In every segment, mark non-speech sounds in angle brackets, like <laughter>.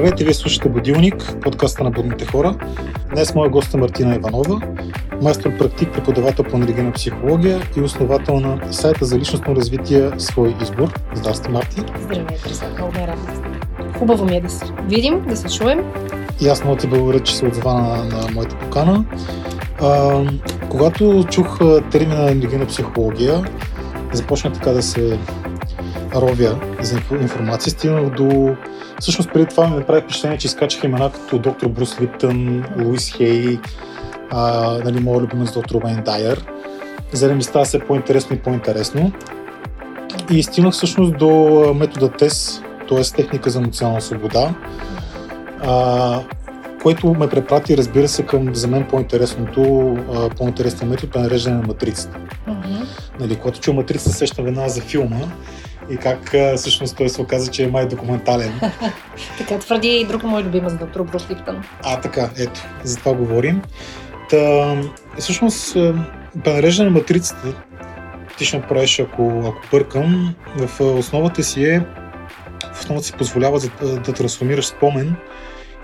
Здравейте, вие слушате Будилник, подкаста на будните хора. Днес моя гост е Мартина Иванова, майстор практик, преподавател по енергийна психология и основател на сайта за личностно развитие Свой избор. Здрасти, Марти. Здравей, Крисак, много. Хубаво ми е да се видим, да се чуем. И аз много ти благодаря, че се отзова на, на моята покана. А, когато чух термина енергийна психология, започна така да се ровя за информация, стигнах до Всъщност преди това ми направи впечатление, че изкачих имена като доктор Брус Липтън, Луис Хей, а, нали, моят любимец доктор Уейн Дайер. За да ми става все по-интересно и по-интересно. И стигнах всъщност до метода ТЕС, т.е. техника за емоционална свобода, а, което ме препрати, разбира се, към за мен по-интересното, по-интересният метод е нареждане на матрицата. Mm-hmm. Нали, когато чуя матрицата, сещам веднага за филма, и как всъщност той се оказа, че е май документален. <laughs> така твърди и друг мой любимец, доктор Брус Липтън. А, така, ето, за това говорим. Та, всъщност, пренареждане на матрицата, ти ще направиш, ако, ако бъркам, в основата си е, в основата си позволява да, да трансформираш спомен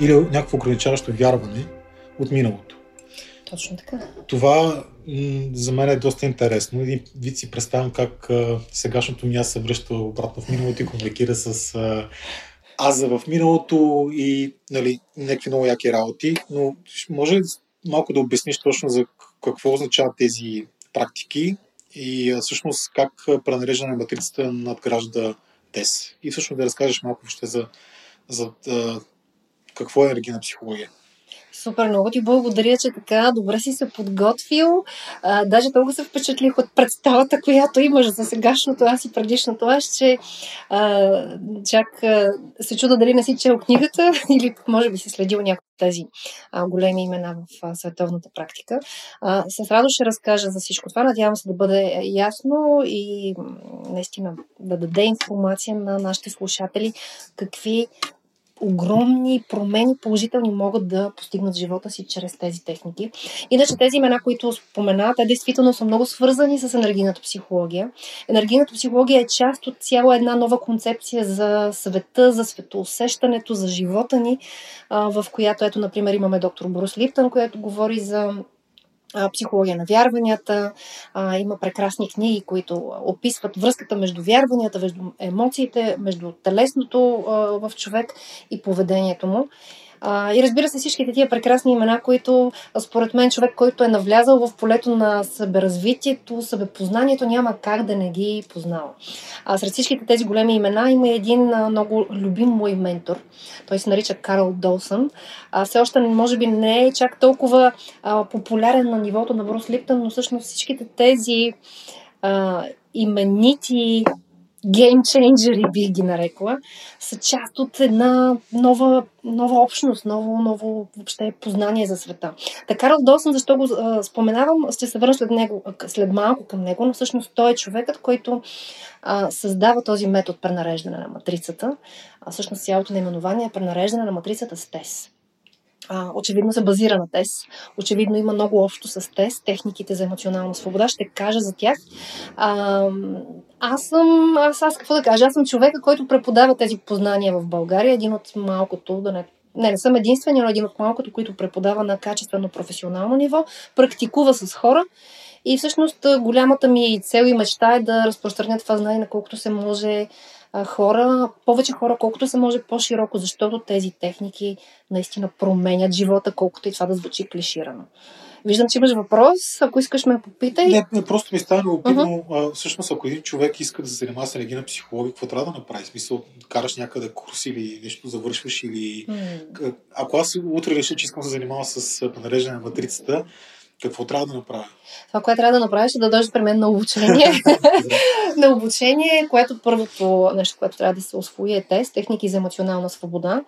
или някакво ограничаващо вярване от миналото. Точно така. Това за мен е доста интересно. Един вид си представям как а, сегашното ми аз се връща обратно в миналото и комуникира с а, аза в миналото и нали, някакви много яки работи, но може ли малко да обясниш точно за какво означават тези практики и а, всъщност как пренареждане на матрицата надгражда ТЕС и всъщност да разкажеш малко въобще за, за а, какво е енергийна психология. Супер, много ти благодаря, че така добре си се подготвил. А, даже толкова се впечатлих от представата, която имаш за сегашното аз и предишното аз, че а, чак а, се чуда дали не си чел книгата <laughs> или може би си следил някои тези а, големи имена в а, световната практика. А, с радост ще разкажа за всичко това. Надявам се да бъде ясно и наистина да даде информация на нашите слушатели какви огромни промени положителни могат да постигнат живота си чрез тези техники. Иначе тези имена, които спомена, те действително са много свързани с енергийната психология. Енергийната психология е част от цяла една нова концепция за света, за светоусещането, за живота ни, в която, ето, например, имаме доктор Борус Липтън, която говори за психология на вярванията. А, има прекрасни книги, които описват връзката между вярванията, между емоциите, между телесното а, в човек и поведението му. А, и разбира се, всичките тия прекрасни имена, които според мен човек, който е навлязал в полето на съберазвитието, събепознанието, няма как да не ги познава. А сред всичките тези големи имена има един а, много любим мой ментор. Той се нарича Карл Долсън. А, все още, може би, не е чак толкова а, популярен на нивото на Брус Липтън, но всъщност всичките тези а, именити геймченджери, бих ги нарекла, са част от една нова, нова общност, ново, ново въобще познание за света. Така Карл Досън, защо го а, споменавам, ще се върна след, него, след малко към него, но всъщност той е човекът, който а, създава този метод пренареждане на матрицата. А, всъщност цялото наименование е пренареждане на матрицата с ТЕС а, очевидно се базира на ТЕС. Очевидно има много общо с ТЕС, техниките за емоционална свобода. Ще кажа за тях. А, аз съм, аз, аз какво да кажа, аз съм човека, който преподава тези познания в България. Един от малкото, да не не, не съм единствения, но един от малкото, които преподава на качествено професионално ниво, практикува с хора. И всъщност голямата ми цел и мечта е да разпространя това знание на колкото се може хора, повече хора, колкото се може по-широко, защото тези техники наистина променят живота, колкото и това да звучи клиширано. Виждам, че имаш въпрос. Ако искаш ме попитай. Не, не просто ми става любопитно. Uh-huh. Всъщност, ако един човек иска да се занимава с енергийна психология, какво трябва да направи? Смисъл, караш някъде курс или нещо завършваш или... Uh-huh. Ако аз утре реша, че искам да се занимава с нареждане на матрицата, какво трябва да направя? Това, което трябва да направиш е да дойдеш при мен на обучение. <laughs> на обучение, което първото нещо, което трябва да се освои е тест, техники за емоционална свобода.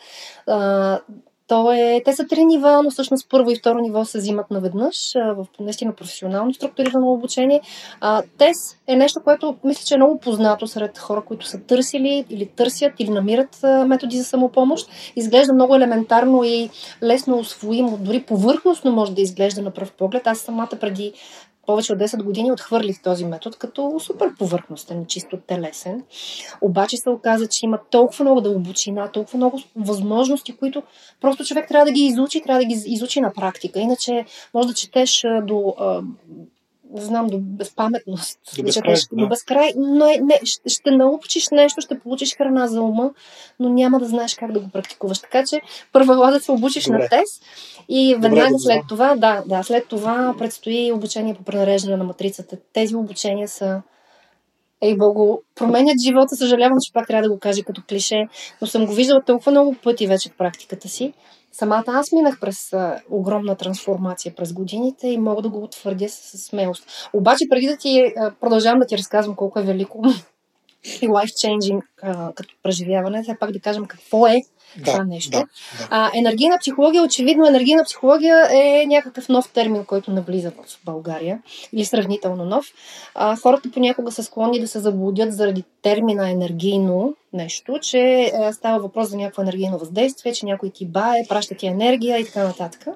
То е, те са три нива, но всъщност първо и второ ниво се взимат наведнъж в наистина професионално структурирано обучение. А, ТЕС е нещо, което мисля, че е много познато сред хора, които са търсили или търсят или намират методи за самопомощ. Изглежда много елементарно и лесно освоимо, дори повърхностно може да изглежда на пръв поглед. Аз самата преди повече от 10 години отхвърлих този метод като супер повърхностен, чисто телесен. Обаче се оказа, че има толкова много дълбочина, толкова много възможности, които просто човек трябва да ги изучи, трябва да ги изучи на практика. Иначе може да четеш до знам, до безпаметност. До безкрай, да. до безкрай но е, не, ще, ще научиш нещо, ще получиш храна за ума, но няма да знаеш как да го практикуваш. Така че първо да се обучиш Добре. на тест и веднага Добре, след това, да, да, след това предстои обучение по пренареждане на матрицата. Тези обучения са Ей, Богу, променят живота. Съжалявам, че пак трябва да го кажа като клише, но съм го виждала толкова много пъти вече в практиката си. Самата аз минах през а, огромна трансформация през годините и мога да го утвърдя с, с смелост. Обаче, преди да ти а, продължавам да ти разказвам колко е велико <laughs> и life-changing а, като преживяване, все пак да кажем какво е да, това нещо. Да, да. А, енергийна психология, очевидно, енергийна психология е някакъв нов термин, който навлиза в България, или сравнително нов. А, хората понякога са склонни да се заблудят заради термина енергийно нещо, че е, става въпрос за някакво енергийно въздействие, че някой ти бае, праща ти енергия и така нататък.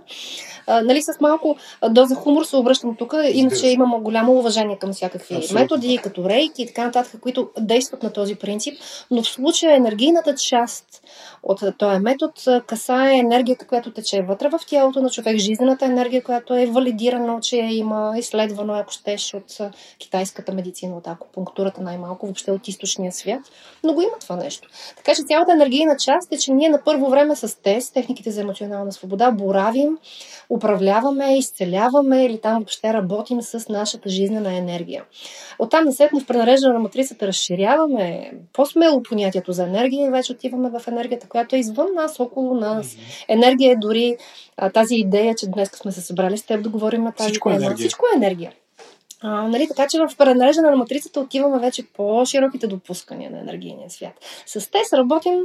А, нали, с малко доза хумор се обръщам тук, иначе имам голямо уважение към всякакви Абсолютно. методи, като рейки и така нататък, които действат на този принцип, но в случая енергийната част от този метод касае енергията, която тече вътре в тялото на човек, жизнената енергия, която е валидирана, че има изследвано, ако щеш, от китайската медицина, от акупунктурата най-малко, въобще от източния свят, но го има това нещо. Така че цялата енергийна част е, че ние на първо време с тест, техниките за емоционална свобода, боравим, управляваме, изцеляваме или там въобще работим с нашата жизнена енергия. Оттам насетне в пренареждане на матрицата разширяваме по-смело понятието за енергия и вече отиваме в енергията, която е извън нас, около нас. Енергия е дори а, тази идея, че днес сме се събрали с теб да говорим на тази Всичко е енергия. Всичко е енергия. А, нали, така че в пренареждане на матрицата отиваме вече по-широките допускания на енергийния свят. С те работим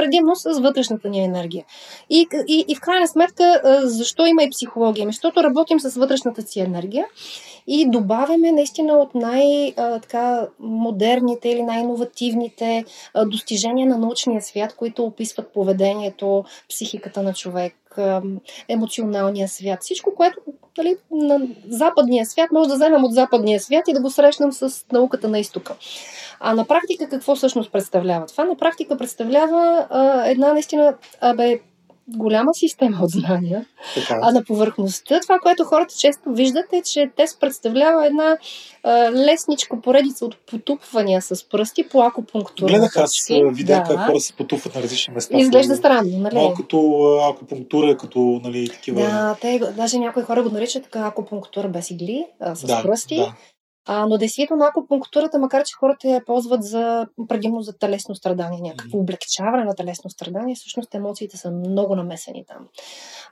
предимно с вътрешната ни енергия. И, и, и в крайна сметка, защо има и психология? Ами, защото работим с вътрешната си енергия и добавяме наистина от най-модерните или най-инновативните достижения на научния свят, които описват поведението, психиката на човек, емоционалния свят. Всичко, което нали, на западния свят може да вземем от западния свят и да го срещнем с науката на изтока. А на практика какво всъщност представлява? Това на практика представлява а, една наистина абе, голяма система от знания. Така. А на повърхността, това, което хората често виждат е, че те представлява една а, лесничка поредица от потупвания с пръсти по акупунктура. Гледах аз видеа да. как хора се потупват на различни места. Изглежда странно, нали? Малко като акупунктура, като нали, такива... Да, те, даже някои хора го наричат така акупунктура без игли, а, с да, пръсти. Да. А, но действително акупунктурата, макар че хората я ползват за, предимно за телесно страдание, някакво облегчаване на телесно страдание, всъщност емоциите са много намесени там.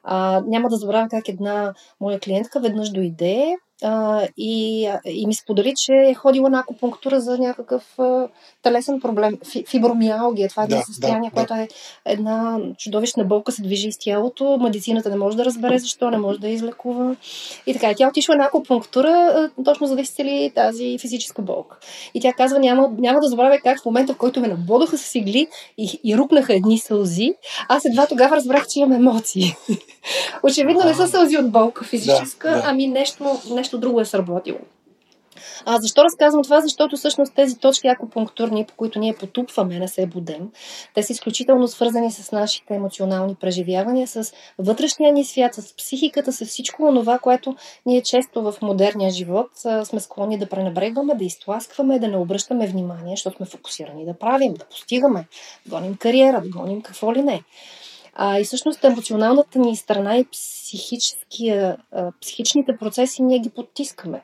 А, няма да забравя как една моя клиентка веднъж дойде а, и, и ми сподели, че е ходила на акупунктура за някакъв а, телесен проблем. Фи, фибромиалгия. Това е да, състояние, да, което да. е една чудовищна болка, се движи из тялото. Медицината не може да разбере защо, не може да излекува. И така, и тя отишла на акупунктура а, точно за да изцели тази физическа болка. И тя казва, няма, няма да забравя как в момента, в който ме набодоха с игли и, и рукнаха едни сълзи, аз едва тогава разбрах, че имам емоции. <laughs> Очевидно не са сълзи от болка физическа, да, да. ами нещо, нещо друго е сработило. А защо разказвам това? Защото всъщност тези точки акупунктурни, по които ние потупваме, не се будем, те са изключително свързани с нашите емоционални преживявания, с вътрешния ни свят, с психиката, с всичко това, което ние често в модерния живот сме склонни да пренебрегваме, да изтласкваме, да не обръщаме внимание, защото сме фокусирани да правим, да постигаме, да гоним кариера, да гоним какво ли не. А, и всъщност емоционалната ни страна и психичните процеси ние ги потискаме.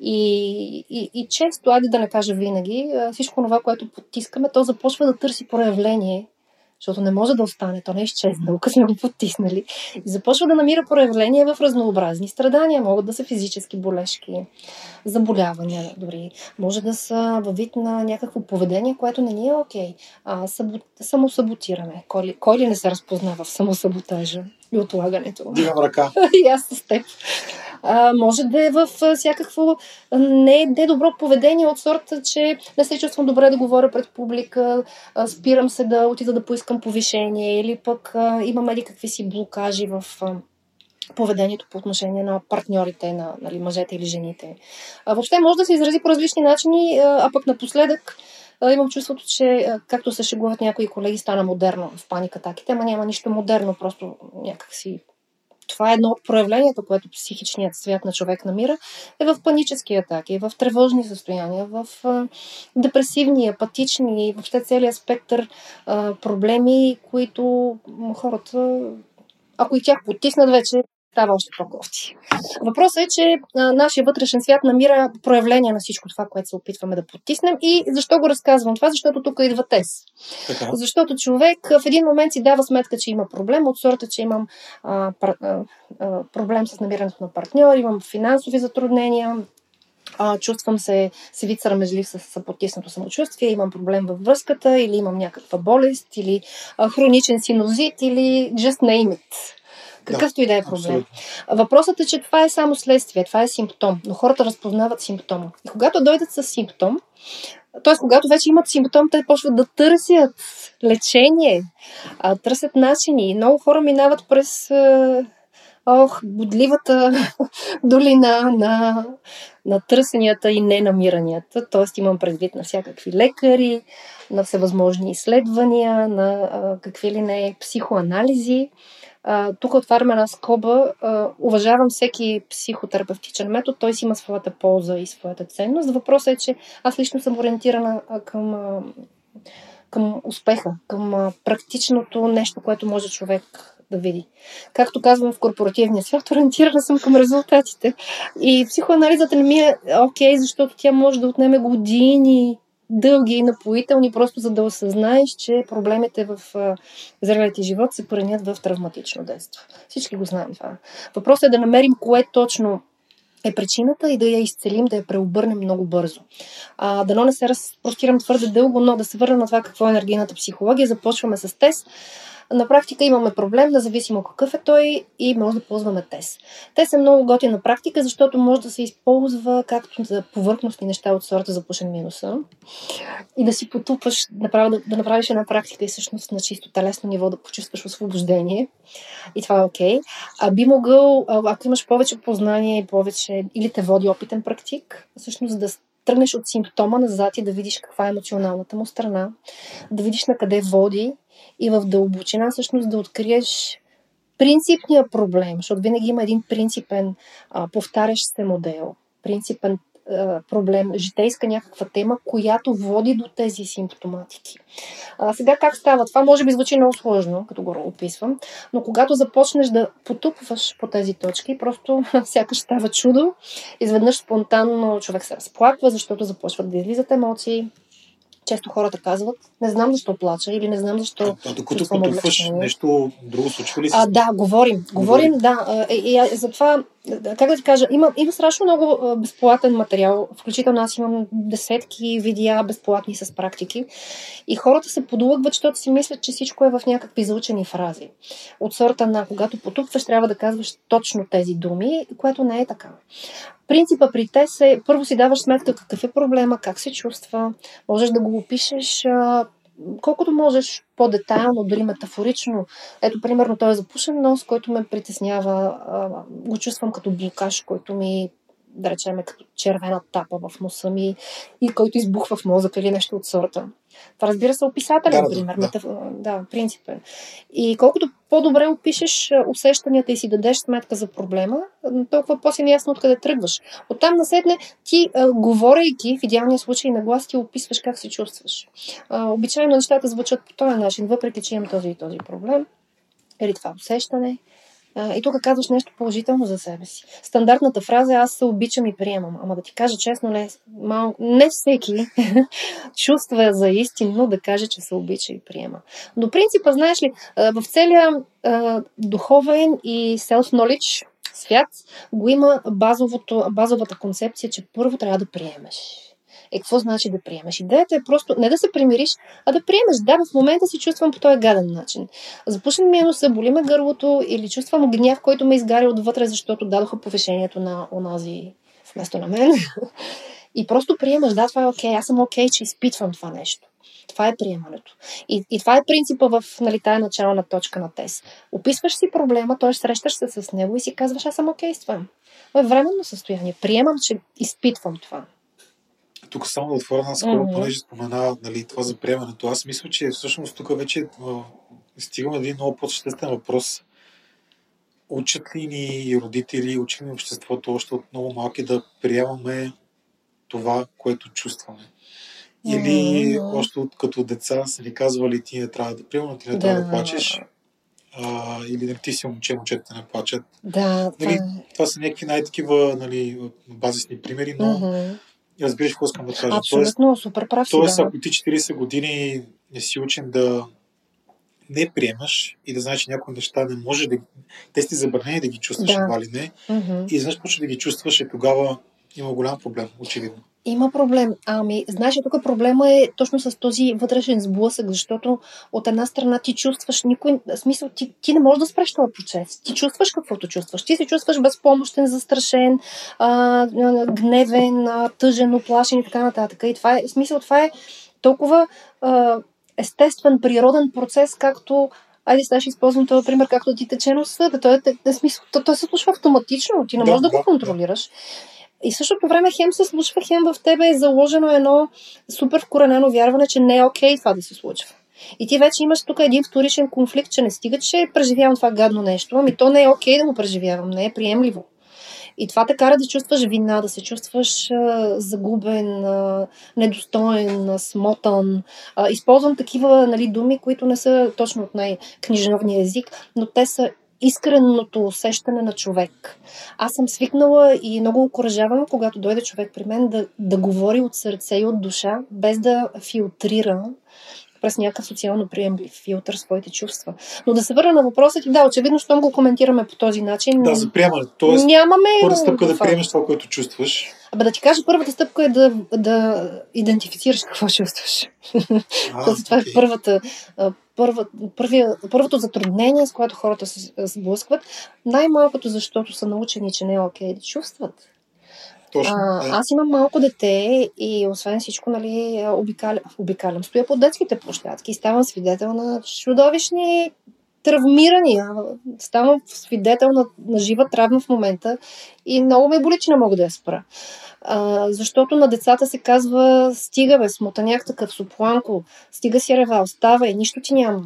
И, и, и често, айде да не кажа винаги, всичко това, което потискаме, то започва да търси проявление защото не може да остане, то не е изчезнало, <laughs> като сме го потиснали. И започва да намира проявление в разнообразни страдания. Могат да са физически болешки, заболявания дори. Може да са във вид на някакво поведение, което не ни е окей. А, сабо... Самосаботиране. Кой ли, кой ли не се разпознава в самосаботажа и отлагането? Дигам ръка. <laughs> и аз с теб а, може да е в всякакво не, не добро поведение от сорта, че не се чувствам добре да говоря пред публика, а, спирам се да отида да поискам повишение или пък а, имаме ли какви си блокажи в а, поведението по отношение на партньорите, на нали, мъжете или жените. А, въобще може да се изрази по различни начини, а пък напоследък а, имам чувството, че както се шегуват някои колеги, стана модерно в паникатаките, ама няма нищо модерно, просто някакси това е едно от проявленията, което психичният свят на човек намира, е в панически атаки, в тревожни състояния, в депресивни, апатични, въобще целият спектър проблеми, които хората, ако и тях потиснат вече, става още по-кофти. Въпросът е, че а, нашия вътрешен свят намира проявление на всичко това, което се опитваме да потиснем. И защо го разказвам това? Защото тук идва тез. Така. Защото човек в един момент си дава сметка, че има проблем, от сорта, че имам а, пар, а, а, проблем с намирането на партньор, имам финансови затруднения, а, чувствам се, вид срамежлив с, с потиснато самочувствие, имам проблем във връзката, или имам някаква болест, или а, хроничен синозит, или just name it. Какъвто да, и да е проблем. Абсолютно. Въпросът е, че това е само следствие, това е симптом, но хората разпознават симптома. И когато дойдат с симптом, т.е. когато вече имат симптом, те почват да търсят лечение, а, търсят начини. И много хора минават през ох, бодливата <laughs> долина на, на търсенията и ненамиранията. Т.е. имам предвид на всякакви лекари, на всевъзможни изследвания, на а, какви ли не психоанализи. Тук отварям една скоба. Уважавам всеки психотерапевтичен метод. Той си има своята полза и своята ценност. Въпросът е, че аз лично съм ориентирана към, към успеха, към практичното нещо, което може човек да види. Както казвам в корпоративния свят, <laughs> ориентирана съм към резултатите. И психоанализата не ми е окей, okay, защото тя може да отнеме години дълги и напоителни, просто за да осъзнаеш, че проблемите в зрелият ти живот се коренят в травматично детство. Всички го знаем това. Въпросът е да намерим кое точно е причината и да я изцелим, да я преобърнем много бързо. А, дано не се разпростирам твърде дълго, но да се върна на това какво е енергийната психология. Започваме с тест. На практика имаме проблем, независимо какъв е той и може да ползваме тез. Тез е много готина практика, защото може да се използва както за повърхностни неща от сорта за пушен минуса и да си потупаш, да направиш една практика и всъщност на чисто телесно ниво да почувстваш освобождение. И това е окей. Okay. А би могъл, ако имаш повече познание и повече, или те води опитен практик, всъщност да тръгнеш от симптома назад и да видиш каква е емоционалната му страна, да видиш на къде води и в дълбочина всъщност да откриеш принципния проблем, защото винаги има един принципен, а, повтарящ се модел, принципен проблем, житейска някаква тема, която води до тези симптоматики. А, сега как става? Това може би звучи много сложно, като го описвам, но когато започнеш да потупваш по тези точки, просто <laughs> сякаш става чудо. Изведнъж спонтанно човек се разплаква, защото започват да излизат емоции, често хората казват, не знам защо плача или не знам защо. А, а докато потупваш нещо друго случва ли се? А, да, говорим. Говорим, говорим да. И, и, и затова как да ти кажа, има, има страшно много безплатен материал, включително аз имам десетки видеа безплатни с практики и хората се подлъгват, защото си мислят, че всичко е в някакви заучени фрази. От сорта на когато потупваш, трябва да казваш точно тези думи, което не е така. Принципа при те се, първо си даваш сметка какъв е проблема, как се чувства, можеш да го опишеш колкото можеш по-детайлно, дори метафорично. Ето, примерно, той е запушен нос, който ме притеснява. Го чувствам като блокаж, който ми да речем, като червена тапа в носа ми и който избухва в мозъка или нещо от сорта. Това разбира се описателен да, пример, да. Метаф... да, принципен. И колкото по-добре опишеш усещанията и си дадеш сметка за проблема, толкова по-си неясно откъде тръгваш. Оттам наседне ти, а, говорейки, в идеалния случай на глас, ти описваш как се чувстваш. А, обичайно нещата звучат по този начин, въпреки че имам този и този проблем. Или това усещане, и тук казваш нещо положително за себе си. Стандартната фраза е аз се обичам и приемам. Ама да ти кажа честно, не, мал, не всеки <laughs> чувства за истинно да каже, че се обича и приема. Но принципа, знаеш ли, в целия духовен и self-knowledge свят го има базовото, базовата концепция, че първо трябва да приемеш. Е, какво значи да приемеш? Идеята е просто не да се примириш, а да приемеш. Да, в момента се чувствам по този гаден начин. Запушен ми е носа, боли ме гърлото или чувствам гняв, който ме изгаря отвътре, защото дадоха повишението на онази вместо на мен. <laughs> И просто приемаш, да, това е окей, okay, аз съм окей, okay, че изпитвам това нещо. Това е приемането. И, и това е принципа в нали, тая начална точка на тез. Описваш си проблема, т.е. срещаш се с него и си казваш, аз съм окей с това. Това е временно състояние. Приемам, че изпитвам това. Тук само да отворя на скоро, mm-hmm. понеже спомена нали, това за приемането. Аз мисля, че всъщност тук вече стигаме един много по-съществен въпрос. Учат ли ни родители, учат ли обществото още от много малки да приемаме това, което чувстваме? Или mm-hmm. още от, като деца са ни казвали, ти не трябва да приемаш, ти не да. трябва да плачеш. А, или нали, ти си момче, момчета не плачат. Да, нали, това... това са някакви най-такива нали, базисни примери, но mm-hmm. Разбираш какво искам да кажа. Абсолютно, тоест, супер прав Тоест, да. ако ти 40 години не си учен да не приемаш и да знаеш, че някои неща не може да... Те сте забранени да ги чувстваш, да. едва ли не. Mm-hmm. И изведнъж почва да ги чувстваш и тогава има голям проблем, очевидно. Има проблем. Ами, знаеш, тук проблема е точно с този вътрешен сблъсък, защото от една страна ти чувстваш никой, в смисъл, ти, ти не можеш да спреш този процес. Ти чувстваш каквото чувстваш. Ти се чувстваш безпомощен, застрашен, а, гневен, а, тъжен, оплашен и така нататък. И това е, смисъл, това е толкова а, естествен, природен процес, както Айде сега ще използвам този пример, както ти тече носа. Да, той, е, смисъл, той, той се случва автоматично, ти не можеш да, да го контролираш. И в същото време хем се случва, хем в тебе е заложено едно супер вкоренено вярване, че не е окей okay това да се случва. И ти вече имаш тук един вторичен конфликт, че не стига, че преживявам това гадно нещо, ами то не е окей okay да го преживявам, не е приемливо. И това те кара да чувстваш вина, да се чувстваш а, загубен, а, недостоен, а, смотан. А, използвам такива нали, думи, които не са точно от най-книжовния език, но те са искреното усещане на човек. Аз съм свикнала и много окоръжавам, когато дойде човек при мен, да, да говори от сърце и от душа, без да филтрира през някакъв социално приемлив филтър своите чувства. Но да се върна на въпроса ти, да, очевидно, щом го коментираме по този начин. Да, за приемане. Тоест, нямаме. Първа стъпка е да приемеш това, което чувстваш. Абе да ти кажа, първата стъпка е да, да идентифицираш какво чувстваш. А, това okay. е първата, първа, първия, първото затруднение, с което хората се сблъскват. Най-малкото, защото са научени, че не е окей okay да чувстват. Точно, а, да. Аз имам малко дете и освен всичко, нали, обикалям, обикалям. Стоя по детските площадки и ставам свидетел на чудовищни травмирания. Ставам свидетел на, на жива травма в момента и много ме боли, че не мога да я спра. А, защото на децата се казва стига бе, смотаняк такъв, сопланко, стига си рева, оставай, нищо ти няма.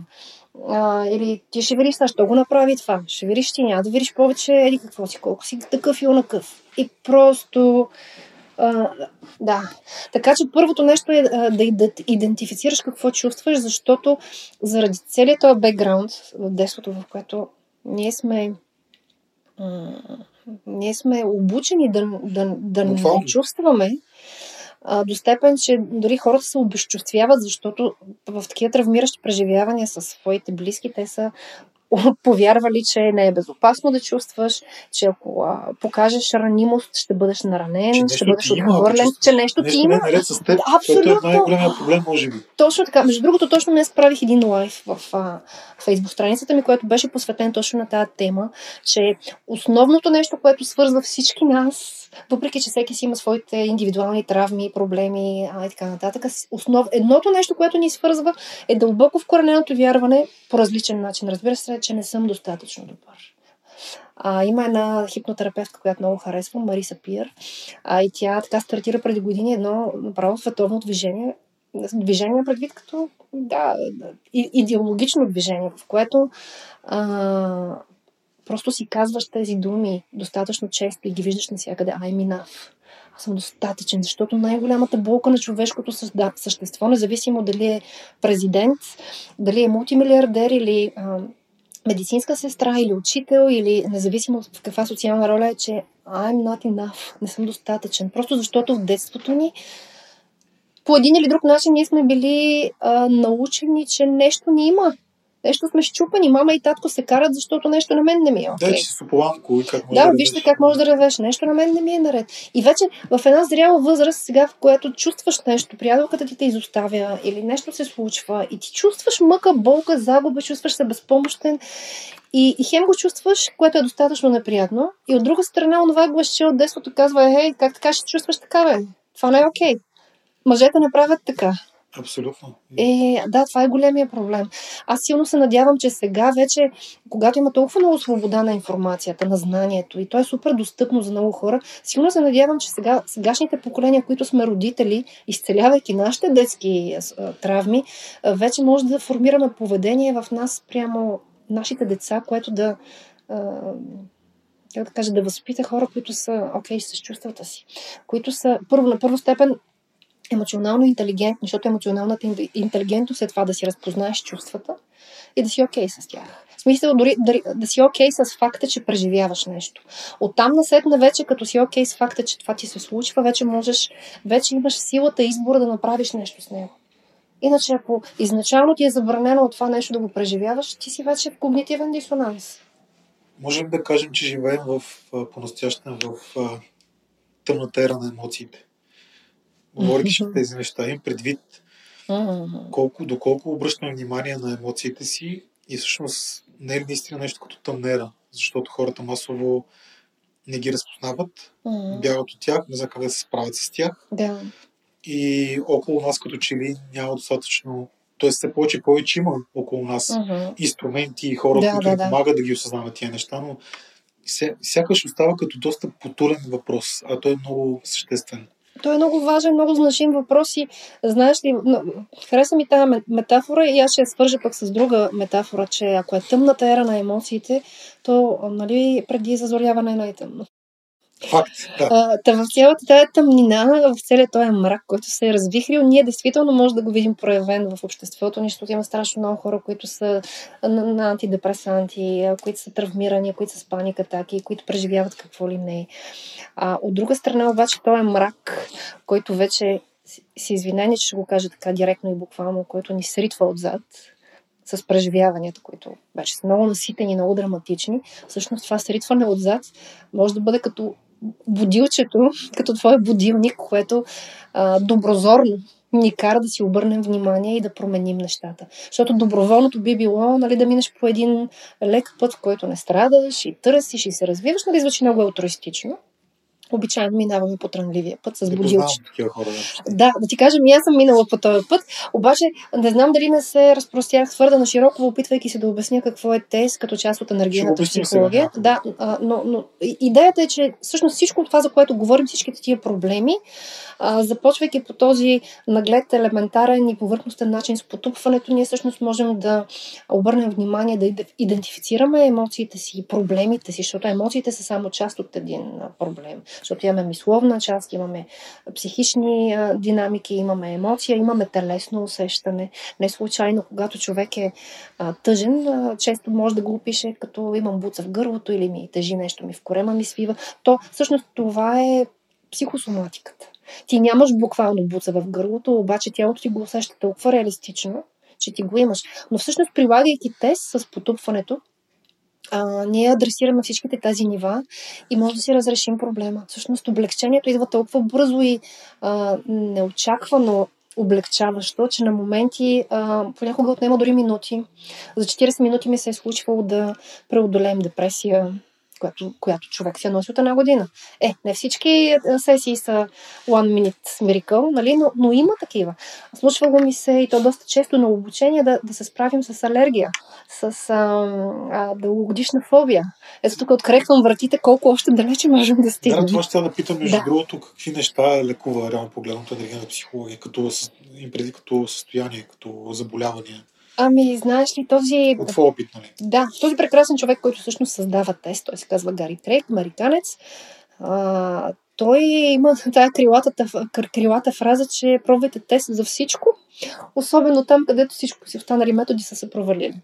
А, или ти ще видиш, що го направи това. Ще видиш, ти няма да видиш повече, или какво си, колко си такъв и онакъв. И просто а, да. Така че първото нещо е а, да идентифицираш какво чувстваш, защото заради целият този бекграунд в детството, в което ние сме ние сме обучени да, да, да не чувстваме, а, до степен, че дори хората се обезчувствяват, защото в такива травмиращи преживявания със своите близки, те са <laughs> повярвали, че не е безопасно да чувстваш, че ако а, покажеш ранимост, ще бъдеш наранен, ще бъдеш отхвърлен, че нещо ти има. Нещо с теб, абсолютно. е най-големия проблем, може би. Точно така. Между другото, точно днес правих един лайф в а, фейсбук страницата ми, който беше посветен точно на тази тема, че основното нещо, което свързва всички нас, въпреки че всеки си има своите индивидуални травми, проблеми а, и така нататък, основ... едното нещо, което ни свързва е дълбоко вкорененото вярване по различен начин. Разбира се, че не съм достатъчно добър. А, има една хипнотерапевтка, която много харесвам, Мариса Пиер. А, и тя така стартира преди години едно направо световно движение. Движение предвид като да, идеологично движение, в което а, просто си казваш тези думи достатъчно често и ги виждаш навсякъде. I'm enough. Аз съм достатъчен, защото най-голямата болка на човешкото същество, независимо дали е президент, дали е мултимилиардер или а, медицинска сестра или учител или независимо в каква социална роля е, че I'm not enough, не съм достатъчен. Просто защото в детството ни по един или друг начин ние сме били а, научени, че нещо ни има. Нещо сме щупани. Мама и татко се карат, защото нещо на мен не ми е. Okay. Да, че си поланко и как може да, да вижте как може да ревеш. Нещо на мен не ми е наред. И вече в една зряла възраст, сега в която чувстваш нещо, приятелката ти те изоставя или нещо се случва и ти чувстваш мъка, болка, загуба, чувстваш се безпомощен и, и хем го чувстваш, което е достатъчно неприятно. И от друга страна, онова гласче от детството казва, хей, как така ще чувстваш така, бе? Това не е окей. Okay. Мъжете не правят така. Абсолютно. Е, да, това е големия проблем. Аз силно се надявам, че сега вече, когато има толкова много свобода на информацията, на знанието и то е супер достъпно за много хора, силно се надявам, че сега, сегашните поколения, които сме родители, изцелявайки нашите детски а, травми, а, вече може да формираме поведение в нас прямо нашите деца, което да как да кажа, да възпита хора, които са окей okay, с чувствата си, които са първо на първо степен емоционално интелигентни, защото емоционалната интелигентност е това да си разпознаеш чувствата и да си окей okay с тях. В смисъл дори, дори да си окей okay с факта, че преживяваш нещо. Оттам насетна вече, като си окей okay с факта, че това ти се случва, вече можеш, вече имаш силата и избора да направиш нещо с него. Иначе, ако изначално ти е забранено от това нещо да го преживяваш, ти си вече в когнитивен дисонанс. Можем да кажем, че живеем в, по-настоящем в тъмната ера на емоциите говорейки mm-hmm. тези неща, им предвид mm-hmm. колко, доколко обръщаме внимание на емоциите си и всъщност не е наистина нещо като тъмнера, защото хората масово не ги разпознават, mm-hmm. бягат от тях, не знаят как да се справят с тях. Да. И около нас като че ли няма достатъчно т.е. все повече и повече има около нас uh-huh. инструменти и хора, да, които да, да. помагат да ги осъзнават тия неща, но сякаш остава като доста потулен въпрос, а той е много съществен. Той е много важен, много значим въпрос и знаеш ли, хареса ми тази метафора и аз ще я свържа пък с друга метафора, че ако е тъмната ера на емоциите, то нали, преди зазоряване е най-тъмно. Факт, да. А, в цялата тази тъмнина, в целият този мрак, който се е развихрил, ние действително може да го видим проявен в обществото, защото има страшно много хора, които са на, на антидепресанти, които са травмирани, които са с паник атаки, които преживяват какво ли не. А, от друга страна обаче този е мрак, който вече си извинение, че ще го кажа така директно и буквално, който ни сритва отзад, с преживяванията, които вече са много наситени, много драматични. Всъщност това сритване отзад може да бъде като будилчето, <laughs> като твой будилник, което а, доброзорно ни кара да си обърнем внимание и да променим нещата. Защото доброволното би било нали, да минеш по един лек път, в който не страдаш и търсиш и се развиваш, нали, звучи много алтруистично обичайно минаваме по трънливия път с будилчето. Да, да ти кажа, и аз съм минала по този път, обаче не знам дали не се разпростях твърде на широко, опитвайки се да обясня какво е тест като част от енергийната психология. Сега, да, но, но идеята е, че всъщност всичко това, за което говорим, всичките тия проблеми, а, започвайки по този наглед, елементарен и повърхностен начин с потупването, ние всъщност можем да обърнем внимание, да идентифицираме емоциите си, проблемите си, защото емоциите са само част от един проблем. Защото имаме мисловна част, имаме психични динамики, имаме емоция, имаме телесно усещане. Не случайно, когато човек е а, тъжен, а, често може да го опише като имам буца в гърлото или ми тежи нещо ми в корема ми свива. То всъщност това е психосоматиката. Ти нямаш буквално буца в гърлото, обаче тялото ти го усеща толкова реалистично, че ти го имаш. Но всъщност, прилагайки тест с потупването, а, ние адресираме всичките тези нива и може да си разрешим проблема. Всъщност, облегчението идва толкова бързо и а, неочаквано облегчаващо, че на моменти а, понякога отнема дори минути. За 40 минути ми се е случвало да преодолеем депресия, която, която човек се носи от една година. Е, не всички е, сесии са one minute miracle, нали? но, но има такива. Случвало ми се и то доста често на обучение да, да се справим с алергия, с а, а, дългогодишна фобия. Ето тук открехвам вратите колко още далече можем да стигнем. Да, това ще да питам, между да. другото, какви неща лекува реално погледното енергийна психология, като, им преди като състояние, като заболявания. Ами, знаеш ли, този... От твой опит, нали? Да, този прекрасен човек, който всъщност създава тест, той се казва Гари Крейг, американец, а, той има <laughs> тази крилата, крилата фраза, че пробвайте тест за всичко, особено там, където всичко си останали методи са се провалили.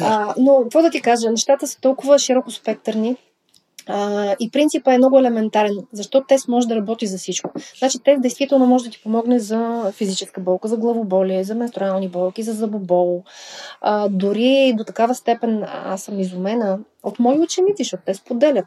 А, но, какво да ти кажа, нещата са толкова широко спектърни, и принципът е много елементарен. Защо тест може да работи за всичко? Значи тест действително може да ти помогне за физическа болка, за главоболие, за менструални болки, за забобол. А, дори до такава степен аз съм изумена от мои ученици, защото те споделят.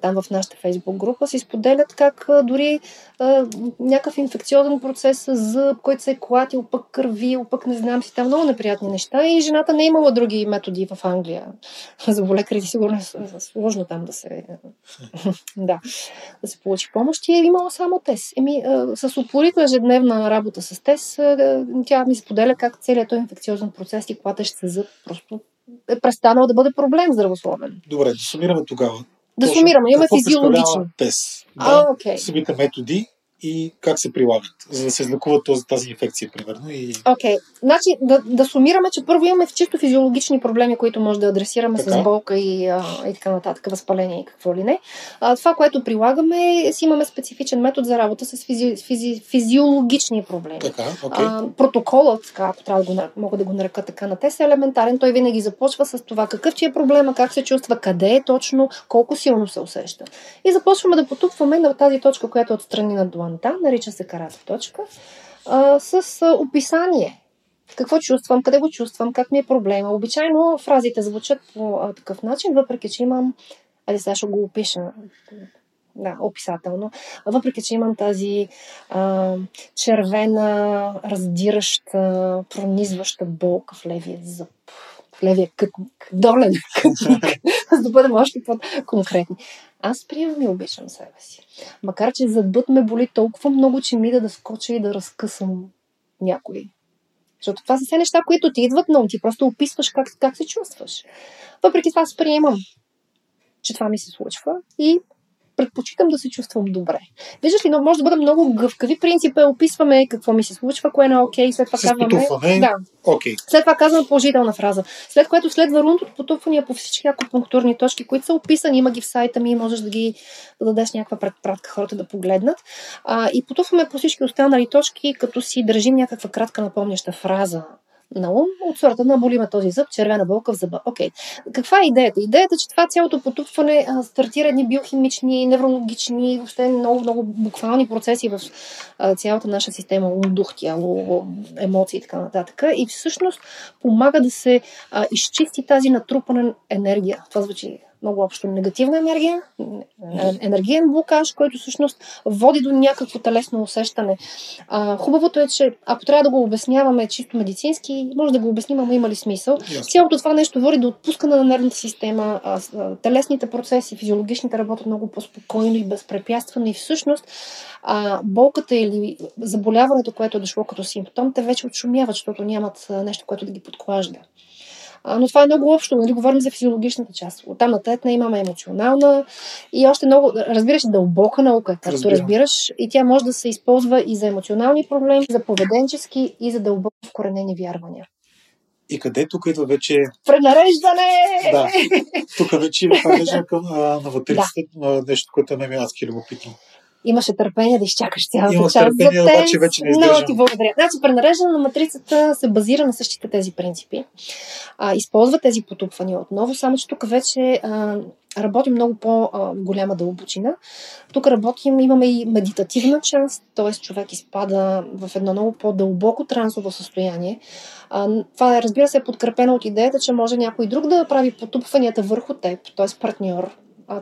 Там в нашата фейсбук група си споделят как дори а, някакъв инфекциозен процес с зъб, който се е клатил, пък кървил, пък не знам си, там много неприятни неща и жената не е имала други методи в Англия. <laughs> За болекарите сигурно е сложно там да се <laughs> да, да се получи помощ и е имала само тез. Еми, а, с упорита ежедневна работа с тез, а, тя ми споделя как целият този инфекциозен процес и клатещ се зъб просто е престанал да бъде проблем здравословен. Добре, да сумираме тогава. Да Точно, сумираме, имаме физиологични. ТЕС? Да, а, okay. Самите методи и как се прилагат, за да се излекува този, тази инфекция, примерно. И... Окей, okay. значи да, да сумираме, че първо имаме чисто физиологични проблеми, които може да адресираме така. с болка и, а, и така нататък, възпаление и какво ли не. А, това, което прилагаме, е, си имаме специфичен метод за работа с физи, физи, физиологични проблеми. Така, okay. а, протоколът, така, ако трябва да го мога да го нарека така на те, е елементарен. Той винаги започва с това какъв ти е проблема, как се чувства, къде е точно, колко силно се усеща. И започваме да потупваме на тази точка, която е отстрани на длан дланта, нарича се карата точка, а, с описание. Какво чувствам, къде го чувствам, как ми е проблема. Обичайно фразите звучат по а, такъв начин, въпреки че имам. Айде сега ще го опиша да, описателно. Въпреки, че имам тази а, червена, раздираща, пронизваща болка в левия зъб, в левия кътник, долен кътник, <laughs> за да бъдем още по-конкретни. Аз приемам и обичам себе си. Макар, че задбът ме боли толкова много, че ми да, скоча и да разкъсам някой. Защото това са все неща, които ти идват но Ти просто описваш как, как се чувстваш. Въпреки това аз приемам, че това ми се случва и предпочитам да се чувствам добре. Виждаш ли, но може да бъде много гъвкави. Принцип е описваме какво ми се случва, кое не е окей, след това С казваме. Да. Okay. След това казваме положителна фраза. След което следва рунд от потупвания по всички акупунктурни точки, които са описани, има ги в сайта ми, можеш да ги да дадеш някаква предпратка хората да погледнат. А, и потупваме по всички останали точки, като си държим някаква кратка напомняща фраза на ум, от сорта на болиме този зъб, червена болка в зъба. Окей. Okay. Каква е идеята? Идеята е, че това цялото потупване а, стартира едни биохимични, неврологични, въобще много, много буквални процеси в а, цялата наша система, ум, дух, тяло, емоции и така нататък. И всъщност помага да се а, изчисти тази натрупана енергия. Това звучи много общо негативна енергия, енергиен блокаж, който всъщност води до някакво телесно усещане. А, хубавото е, че ако трябва да го обясняваме чисто медицински, може да го обясним, ама има ли смисъл. Yes. Цялото това нещо води до отпускане на нервната система, а, а, телесните процеси, физиологичните работят много по-спокойно и безпрепятствено и всъщност а, болката или заболяването, което е дошло като симптом, те вече отшумяват, защото нямат нещо, което да ги подклажда. А, но това е много общо, нали? Говорим за физиологичната част. Оттам нататък имаме емоционална и още много, разбираш, дълбока наука, както Разбира. разбираш. И тя може да се използва и за емоционални проблеми, за поведенчески и за дълбоко вкоренени вярвания. И къде тук идва вече... Пренареждане! Да. Тук вече има пренареждане към навътриците, да. нещо, което ме аз любопитно имаше търпение да изчакаш цялата Има част. търпение, за обаче вече не Много ти благодаря. Значи, пренареждане на матрицата се базира на същите тези принципи. А, използва тези потупвания отново, само че тук вече а, работим много по-голяма дълбочина. Тук работим, имаме и медитативна част, т.е. човек изпада в едно много по-дълбоко трансово състояние. А, това е, разбира се, е подкрепено от идеята, че може някой друг да прави потупванията върху теб, т.е. партньор,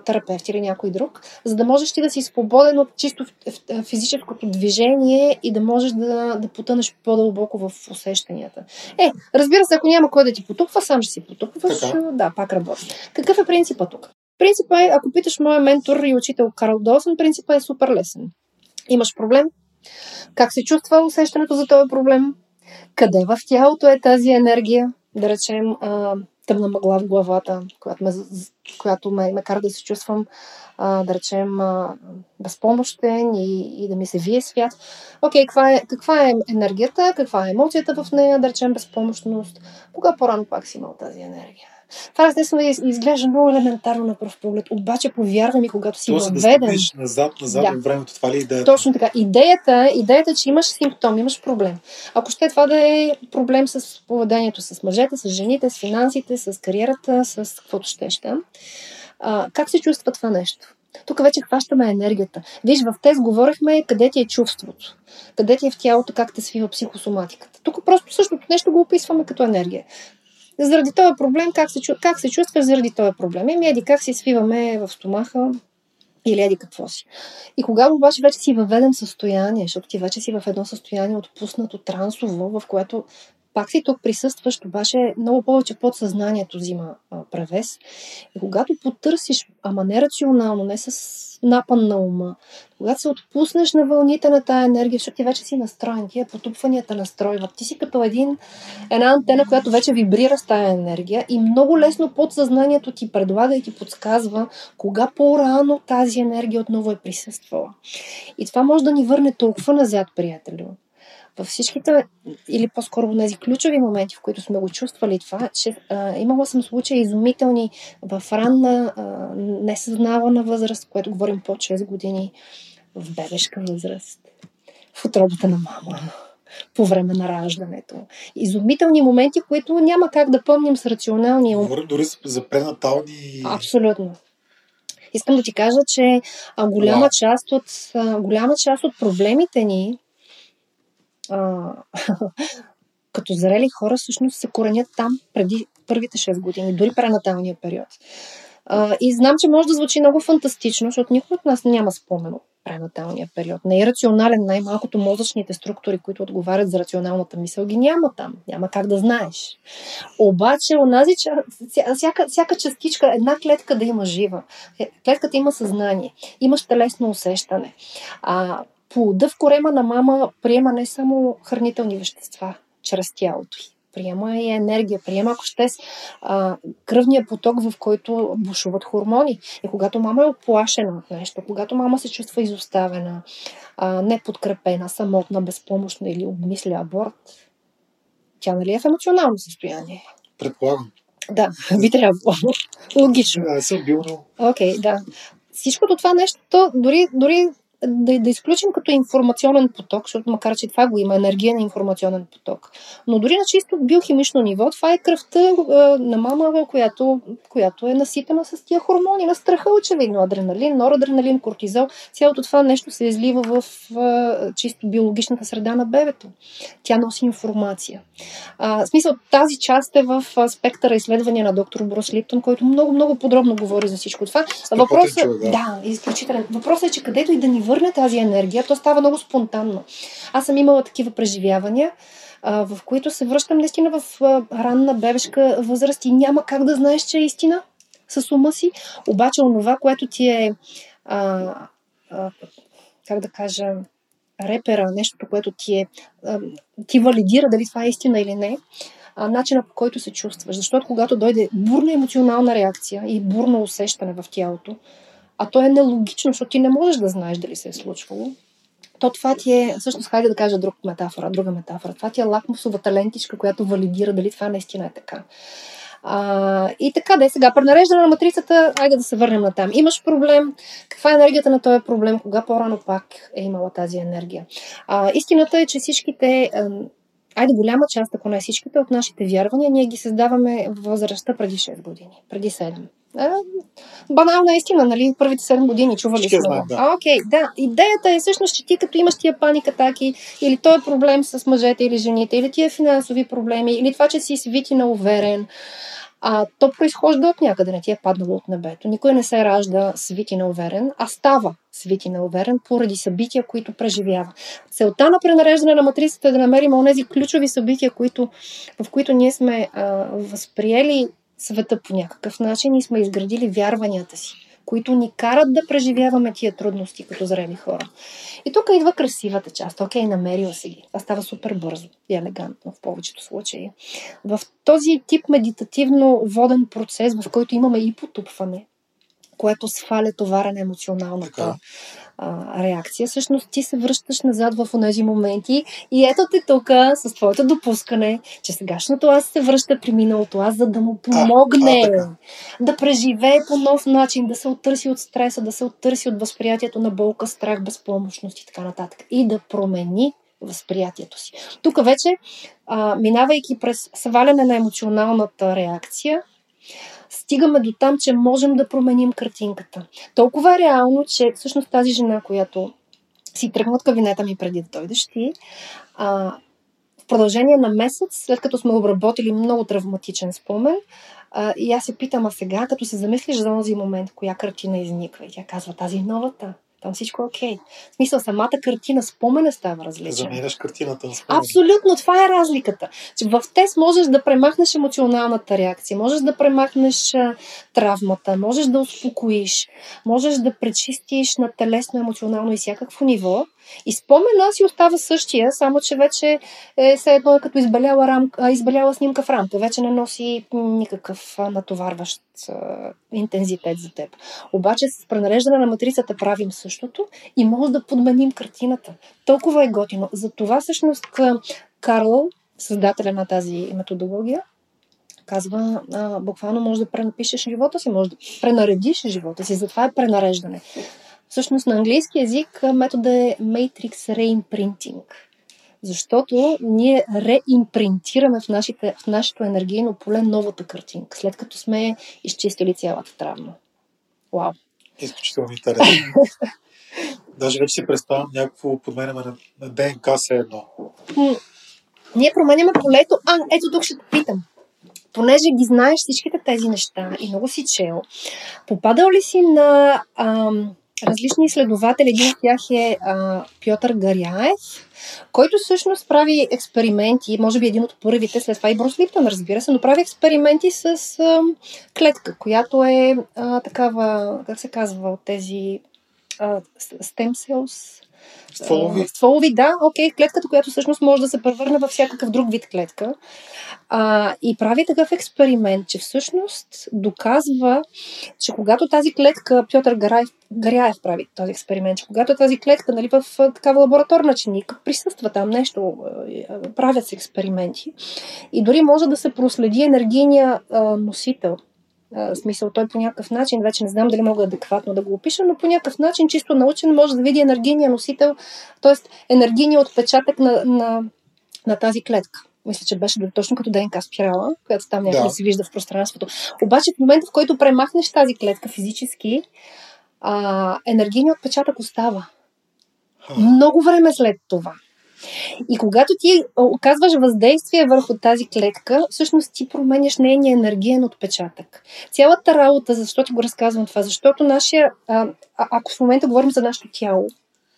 терапевт или някой друг, за да можеш ти да си свободен от чисто физическото движение и да можеш да, да потънеш по-дълбоко в усещанията. Е, разбира се, ако няма кой да ти потупва, сам ще си потупваш. Така. Да, пак работи. Какъв е принципа тук? Принципа е, ако питаш моя ментор и учител Карл Досън, принципа е супер лесен. Имаш проблем? Как се чувства усещането за този проблем? Къде в тялото е тази енергия? Да речем, тъмна мъгла в главата, която ме, която ме, ме кара да се чувствам, а, да речем, а, безпомощен и, и да ми се вие свят. Окей, каква е, каква е енергията, каква е емоцията в нея, да речем безпомощност. Кога по-рано пак си имал тази енергия? Това естествено изглежда много елементарно на пръв поглед, обаче повярвам и когато си въведен... Да назад, назад да. времето, това ли е идеята? Точно така. Идеята, идеята, че имаш симптом, имаш проблем. Ако ще това да е проблем с поведението с мъжете, с жените, с финансите, с кариерата, с каквото ще ще. А, как се чувства това нещо? Тук вече хващаме енергията. Виж, в тез говорихме къде ти е чувството, къде ти е в тялото, как те свива психосоматиката. Тук просто същото нещо го описваме като енергия заради този проблем, как се, как се чувстваш заради този проблем? Еми, еди, как си свиваме в стомаха, или еди какво си. И когато обаче вече си въведен състояние, защото ти вече си в едно състояние отпуснато трансово, в което пак си тук присъстваш, обаче много повече подсъзнанието взима а, превес. И когато потърсиш, ама не рационално, не с напън на ума, когато се отпуснеш на вълните на тая енергия, защото ти вече си настроен, тия потупванията настройват. Ти си като един, една антена, която вече вибрира с тая енергия и много лесно подсъзнанието ти предлага и ти подсказва кога по-рано тази енергия отново е присъствала. И това може да ни върне толкова назад, приятелю във всичките, или по-скоро тези ключови моменти, в които сме го чувствали това, че а, имала съм случаи изумителни в ранна, а, несъзнавана възраст, което говорим по 6 години, в бебешка възраст, в отробата на мама, по време на раждането. Изумителни моменти, които няма как да помним с рационалния ум. Говорим дори за пренатални... Абсолютно. Искам да ти кажа, че а, голяма, wow. част от, а, голяма част от проблемите ни <laughs> като зрели хора всъщност се коренят там преди първите 6 години, дори пренаталния период. А, и знам, че може да звучи много фантастично, защото никой от нас няма спомен от пренаталния период. Не е рационален, най-малкото мозъчните структури, които отговарят за рационалната мисъл, ги няма там. Няма как да знаеш. Обаче, онази, всяка, всяка частичка, една клетка да има жива. Е, клетката има съзнание, имаш телесно усещане. А, плода в корема на мама приема не само хранителни вещества чрез тялото й, приема и енергия, приема, ако ще, а, кръвния поток, в който бушуват хормони. И когато мама е оплашена от нещо, когато мама се чувства изоставена, а, неподкрепена, самотна, безпомощна или обмисля аборт, тя нали е в емоционално състояние? Предполагам. Да, <laughs> би трябвало. Логично. Да, съм бил. Окей, да. Всичкото това нещо, дори, дори да, да изключим като информационен поток, защото макар, че това го има, енергиен информационен поток. Но дори на чисто биохимично ниво, това е кръвта е, на мама, която, която е наситена с тия хормони на страха, очевидно. Адреналин, норадреналин, кортизол. Цялото това нещо се излива в е, чисто биологичната среда на бебето. Тя носи информация. А, в смисъл, тази част е в спектъра изследвания на доктор Брус Липтон, който много, много подробно говори за всичко това. Въпросът, да. да, изключителен. Въпросът е, че където и да ни върне тази енергия, то става много спонтанно. Аз съм имала такива преживявания, в които се връщам наистина в ранна бебешка възраст и няма как да знаеш, че е истина с ума си. Обаче онова, което ти е, а, а, как да кажа, репера, нещото, което ти е, а, ти валидира дали това е истина или не, а, начина по който се чувстваш. Защото когато дойде бурна емоционална реакция и бурно усещане в тялото, а то е нелогично, защото ти не можеш да знаеш дали се е случвало, то това ти е, всъщност, хайде да кажа друг метафора, друга метафора. Това ти е лакмусовата лентичка, която валидира дали това наистина е така. А, и така, да е сега. Пренареждане на матрицата, айде да се върнем на там. Имаш проблем. Каква е енергията на този проблем? Кога по-рано пак е имала тази енергия? А, истината е, че всичките айде голяма част, ако не всичките от нашите вярвания, ние ги създаваме в възрастта преди 6 години, преди 7. Е, банална истина, нали? Първите 7 години чували сме. Да. Окей, да. Идеята е всъщност, че ти като имаш тия паник атаки, или той е проблем с мъжете или жените, или тия финансови проблеми, или това, че си свити на уверен, а, то произхожда от някъде, не ти е паднало от небето. Никой не се ражда свити на уверен, а става свити на уверен поради събития, които преживява. Целта на пренареждане на матрицата е да намерим онези ключови събития, които, в които ние сме а, възприели света по някакъв начин и сме изградили вярванията си, които ни карат да преживяваме тия трудности като зрели хора. И тук идва красивата част. Окей, намерила си ги. Това става супер бързо и елегантно в повечето случаи. В този тип медитативно воден процес, в който имаме и потупване, което сваля товара на емоционалната така а, реакция, всъщност ти се връщаш назад в тези моменти и ето те тук с твоето допускане, че сегашното аз се връща при миналото аз, за да му помогне а, а, да преживее по нов начин, да се оттърси от стреса, да се оттърси от възприятието на болка, страх, безпомощност и така нататък. И да промени възприятието си. Тук вече, а, минавайки през сваляне на емоционалната реакция, стигаме до там, че можем да променим картинката. Толкова реално, че всъщност тази жена, която си тръгна от кабинета ми преди да дойдеш ти, а, продължение на месец, след като сме обработили много травматичен спомен, а, и аз се питам, а сега, като се замислиш за този момент, коя картина изниква? И тя казва, тази новата. Там всичко е окей. Okay. В смисъл, самата картина, спомена става различна. Заменяш картината на спомена. Абсолютно, това е разликата. В тест можеш да премахнеш емоционалната реакция, можеш да премахнеш травмата, можеш да успокоиш, можеш да пречистиш на телесно, емоционално и всякакво ниво. И спомена си остава същия, само че вече е все едно е като избеляла, рамка, избеляла снимка в рамка. Вече не носи никакъв натоварващ а, интензитет за теб. Обаче с пренареждане на матрицата правим същото и може да подменим картината. Толкова е готино. Затова всъщност Карл, създателя на тази методология, казва, а, буквално може да пренапишеш живота си, може да пренаредиш живота си. Затова е пренареждане. Всъщност на английски язик метода е Matrix Reimprinting. Защото ние реимпринтираме в, нашите, в нашето енергийно поле новата картинка, след като сме изчистили цялата травма. Вау! Изключително интересно. <laughs> Даже вече си представям някакво подменяме на, на ДНК се едно. ние променяме полето. А, ето тук ще те питам. Понеже ги знаеш всичките тези неща и много си чел, попадал ли си на ам, различни изследователи. Един от тях е а, Пьотър Гаряев, който всъщност прави експерименти, може би един от първите, след това и Брус Липтън, разбира се, но прави експерименти с а, клетка, която е а, такава, как се казва, от тези а, stem cells, Стволови? Стволови, да, окей, клетката, която всъщност може да се превърне във всякакъв друг вид клетка. А, и прави такъв експеримент, че всъщност доказва, че когато тази клетка, Пьотър Гараев, Гаряев прави този експеримент, че когато тази клетка нали, в такава лабораторна чиника присъства там нещо, правят се експерименти и дори може да се проследи енергийния носител в смисъл, той по някакъв начин, вече не знам дали мога адекватно да го опиша, но по някакъв начин, чисто научен, може да види енергийния носител, т.е. енергийния отпечатък на, на, на тази клетка. Мисля, че беше точно като ДНК спирала, която там някъде да. се вижда в пространството. Обаче в момента, в който премахнеш тази клетка физически, а, енергийният отпечатък остава. Много време след това. И когато ти оказваш въздействие върху тази клетка, всъщност ти променяш нейния енергиен отпечатък. Цялата работа, защо ти го разказвам това? Защото нашия, а, ако в момента говорим за нашето тяло,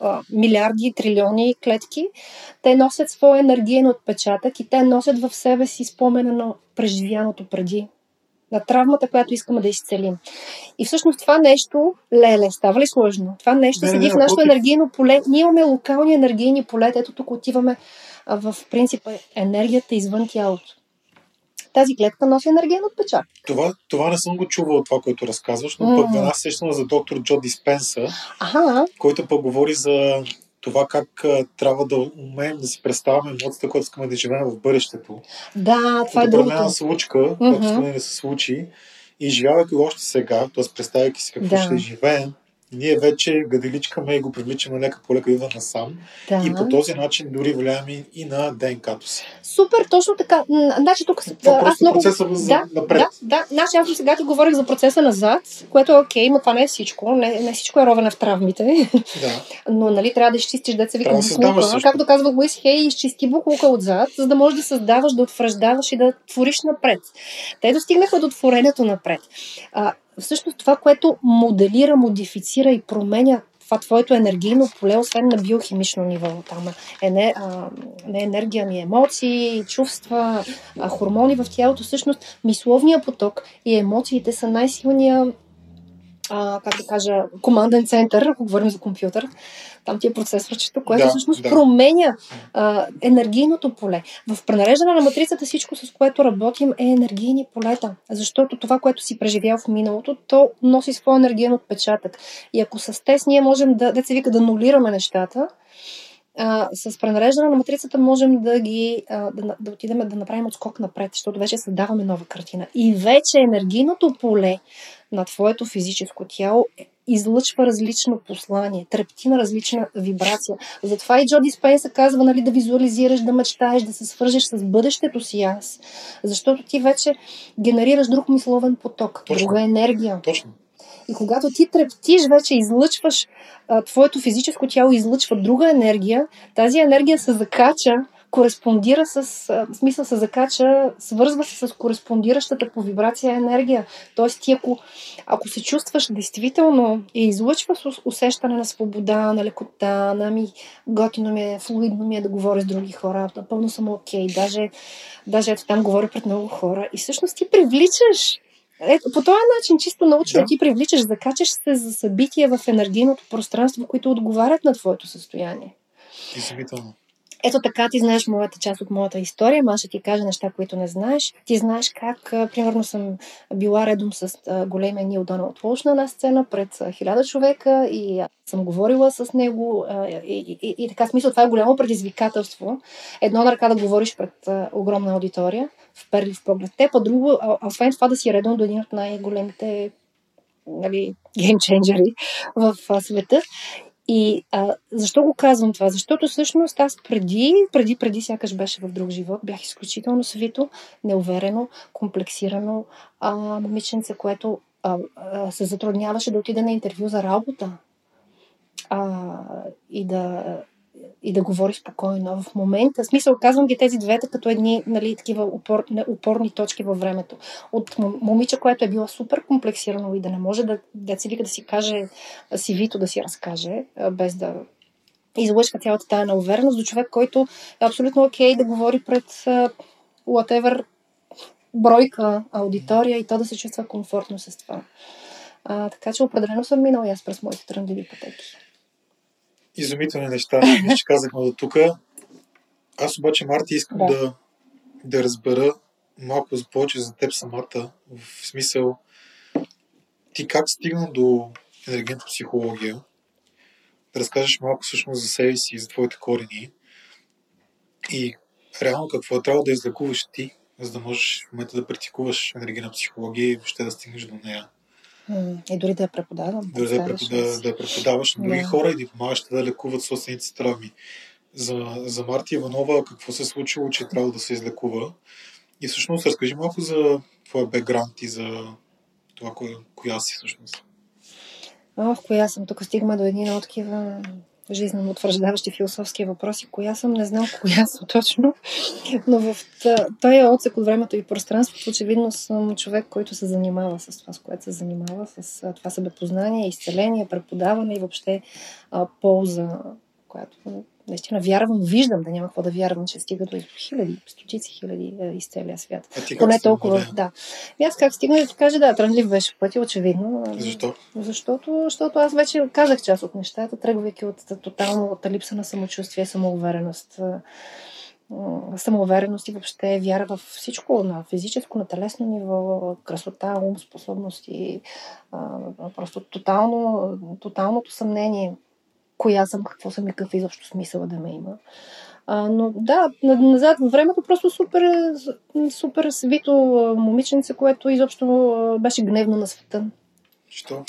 а, милиарди, трилиони клетки, те носят своя енергиен отпечатък и те носят в себе си спомена на преживяното преди на травмата, която искаме да изцелим. И всъщност това нещо, леле, става ли сложно? Това нещо не, седи не, в нашето енергийно поле. Ние имаме локални енергийни полета. Ето тук отиваме в принципа енергията извън тялото. Тази клетка носи енергиен отпечатък. Това, това не съм го чувал, това, което разказваш, но mm. пък една сещам за доктор Джо Диспенса, ага. който пък говори за това как а, трябва да умеем да си представяме емоцията, която искаме да живеем в бъдещето. Да, това е другото. Случка, mm-hmm. която искаме да се случи и живявайки още сега, т.е. представяйки си какво да. ще живеем, ние вече гаделичкаме и го привличаме лека по лека идва насам. Да. И по този начин дори влияем и на ДНК-то си. Супер, точно така. Значи тук това аз много... процеса за да, напред. Да, да. Значи аз сега ти говорих за процеса назад, което е окей, но това не е всичко. Не, не всичко е ровене в травмите. Да. <laughs> но нали трябва да изчистиш деца вика буклука. Да както казва Луис Хей, изчисти буклука отзад, за да можеш да създаваш, да утвърждаваш и да твориш напред. Те достигнаха до творението напред. А, всъщност това, което моделира, модифицира и променя това твоето енергийно поле, освен на биохимично ниво. Там е не, а, не енергия, ми емоции, чувства, а, хормони в тялото. Всъщност, мисловния поток и емоциите са най-силния а, как да кажа, команден център, ако говорим за компютър, там ти е процесорчето, което да, всъщност да. променя а, енергийното поле. В пренареждане на матрицата всичко, с което работим, е енергийни полета. Защото това, което си преживял в миналото, то носи своя енергиен отпечатък. И ако с тест ние можем да, деца вика, да нулираме нещата, а, с пренареждане на матрицата можем да ги а, да, да отидем да направим отскок напред, защото вече създаваме нова картина. И вече енергийното поле на твоето физическо тяло излъчва различно послание, трепти на различна вибрация. Затова и Джо Диспенса казва нали, да визуализираш, да мечтаеш, да се свържеш с бъдещето си аз. Защото ти вече генерираш друг мисловен поток, Точно. друга енергия. Точно. И когато ти трептиш, вече излъчваш, а, твоето физическо тяло излъчва друга енергия, тази енергия се закача кореспондира с, в смисъл се закача, свързва се с кореспондиращата по вибрация енергия. Тоест ти ако, ако се чувстваш действително и излъчваш усещане на свобода, на лекота, на ми готино ми е, флуидно ми е да говоря с други хора, напълно съм окей, okay. даже, даже ето там говоря пред много хора и всъщност ти привличаш ето, по този начин, чисто научно, да. ти привличаш, закачаш се за събития в енергийното пространство, които отговарят на твоето състояние. Изумително. Ето така ти знаеш моята част от моята история, аз ще ти кажа неща, които не знаеш. Ти знаеш как, примерно, съм била редом с големия Нил Доналд Волш на една сцена пред хиляда човека и съм говорила с него и, и, и, и така смисъл това е голямо предизвикателство. Едно на ръка да говориш пред огромна аудитория, в перли в поглед теб, а друго, освен това да си редом до един от най-големите нали, <laughs> геймченджери в света. И а, защо го казвам това? Защото всъщност аз преди, преди, преди сякаш беше в друг живот, бях изключително свито, неуверено, комплексирано а, момиченце, което а, а, се затрудняваше да отиде на интервю за работа а, и да и да говори спокойно. В момента, смисъл, казвам ги тези двете като едни нали, такива упор, упорни точки във времето. От момиче, което е било супер комплексирано и да не може да, да си да си каже си вито да си разкаже, без да излъчва цялата тая на увереност до човек, който е абсолютно окей okay да говори пред whatever бройка аудитория и то да се чувства комфортно с това. А, така че определено съм минала аз през моите тръндливи пътеки изумителни неща, че казахме до тук. Аз обаче, Марти, искам да. да, да разбера малко за повече за теб самата, в смисъл ти как стигна до енергийната психология, да разкажеш малко всъщност за себе си и за твоите корени и реално какво е трябвало да излекуваш ти, за да можеш в момента да практикуваш енергийна психология и въобще да стигнеш до нея. И дори да я преподавам. Дори да, я преподаваш, да я преподаваш на други да. хора и да помагаш да лекуват собствените травми. За, за Марти Иванова какво се е случило, че е трябва да се излекува? И всъщност разкажи малко за твоя бекграунд и за това, коя, коя си всъщност. Ох, коя съм. Тук стигма до едни от такива жизненно утвърждаващи философски въпроси. Коя съм, не знам коя съм точно, но в този отсек от времето и пространството очевидно съм човек, който се занимава с това, с което се занимава, с това себепознание, изцеление, преподаване и въобще а, полза, която наистина вярвам, виждам да няма какво да вярвам, че стига до хиляди, стотици хиляди е, из целия свят. Ти Поне толкова, да. да. И аз как стигна да ти кажа, да, трънлив беше пъти, очевидно. Защо? Защото, защото аз вече казах част от нещата, тръгвайки от тотално от липса на самочувствие, самоувереност самоувереност и въобще вяра в всичко, на физическо, на телесно ниво, красота, ум, способности, просто тотално, тоталното съмнение коя съм, какво съм и какъв изобщо смисъл да ме има. А, но да, назад във времето просто супер, супер свито момиченце, което изобщо беше гневно на света. Що?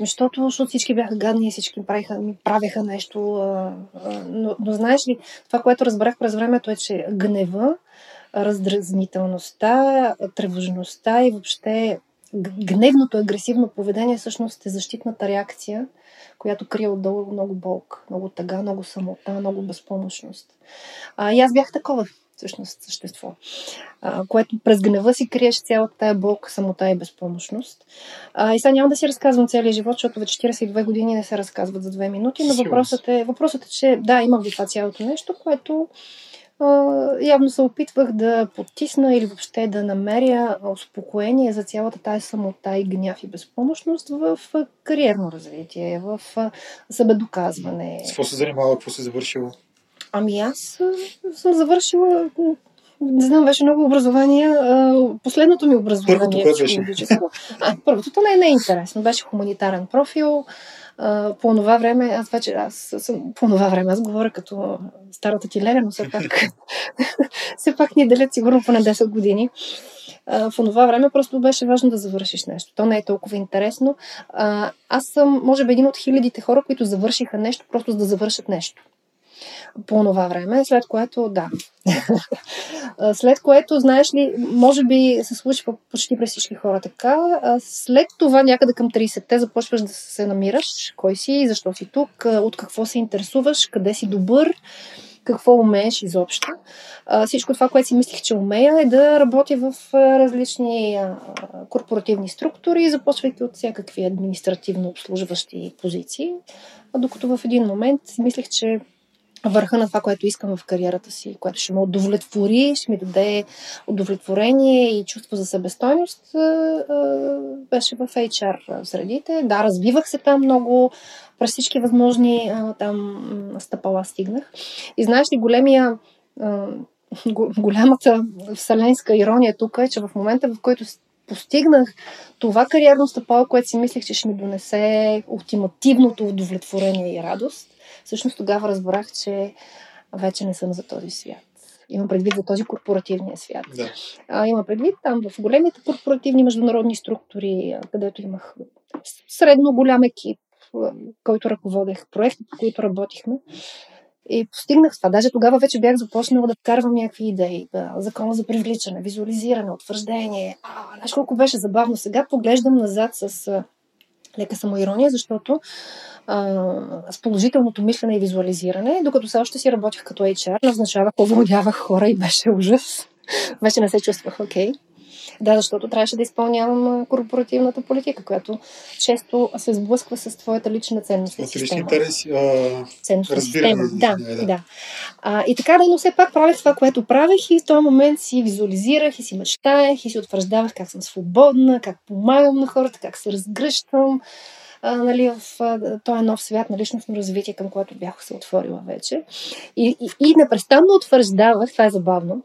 Защото, защото всички бяха гадни и всички правиха, ми правеха нещо. А, а, но, но знаеш ли, това, което разбрах през времето е, че гнева, раздразнителността, тревожността и въобще гневното, агресивно поведение всъщност е защитната реакция която крие отдолу много болка, много тъга, много самота, много безпомощност. А, и аз бях такова всъщност същество, а, което през гнева си криеше цялата тая болка, самота и безпомощност. А, и сега няма да си разказвам целият живот, защото вече 42 години не се разказват за две минути, но въпросът е, въпросът е, че да, имах го това цялото нещо, което явно се опитвах да потисна или въобще да намеря успокоение за цялата тази самота и гняв и безпомощност в кариерно развитие, в себедоказване. С какво се занимава, какво се завършила? Ами аз съм завършила не знам, беше много образование. Последното ми образование. Първото, което беше? А, първото не, не е интересно. Беше хуманитарен профил по това време, аз вече, аз съм по това време, аз говоря като старата ти Леля, но все пак, <laughs> все пак ни делят сигурно поне 10 години. А, в това време просто беше важно да завършиш нещо. То не е толкова интересно. А, аз съм, може би, един от хилядите хора, които завършиха нещо, просто за да завършат нещо по това време, след което да. след което, знаеш ли, може би се случва почти през всички хора така. След това някъде към 30-те започваш да се намираш, кой си, защо си тук, от какво се интересуваш, къде си добър какво умееш изобщо. Всичко това, което си мислих, че умея, е да работя в различни корпоративни структури, започвайки от всякакви административно обслужващи позиции, докато в един момент си мислех, че върха на това, което искам в кариерата си, което ще ме удовлетвори, ще ми даде удовлетворение и чувство за себестойност, беше в HR средите. Да, развивах се там много, през всички възможни там стъпала стигнах. И знаеш ли, големия голямата вселенска ирония тук е, че в момента, в който постигнах това кариерно стъпало, което си мислех, че ще ми донесе ултимативното удовлетворение и радост, всъщност тогава разбрах, че вече не съм за този свят. Имам предвид за този корпоративния свят. Да. А, има предвид там в големите корпоративни международни структури, където имах средно голям екип, който ръководех, проекти, по които работихме. И постигнах това. Даже тогава вече бях започнала да вкарвам някакви идеи. Да, закона за привличане, визуализиране, утвърждение. А, знаеш колко беше забавно. Сега поглеждам назад с лека самоирония, защото а, с положителното мислене и визуализиране, докато все още си работих като HR, назначавах, уволнявах хора и беше ужас. Вече не се чувствах окей. Okay. Да, защото трябваше да изпълнявам корпоративната политика, която често се сблъсква с твоята лична ценност. Лични интереси, система. Да, да. да. А, и така да, но все пак правех това, което правех и в този момент си визуализирах и си мечтаех и си утвърждавах как съм свободна, как помагам на хората, как се разгръщам а, нали, в а, този нов свят на личностно развитие, към което бях се отворила вече. И, и, и непрестанно утвърждавах, това е забавно,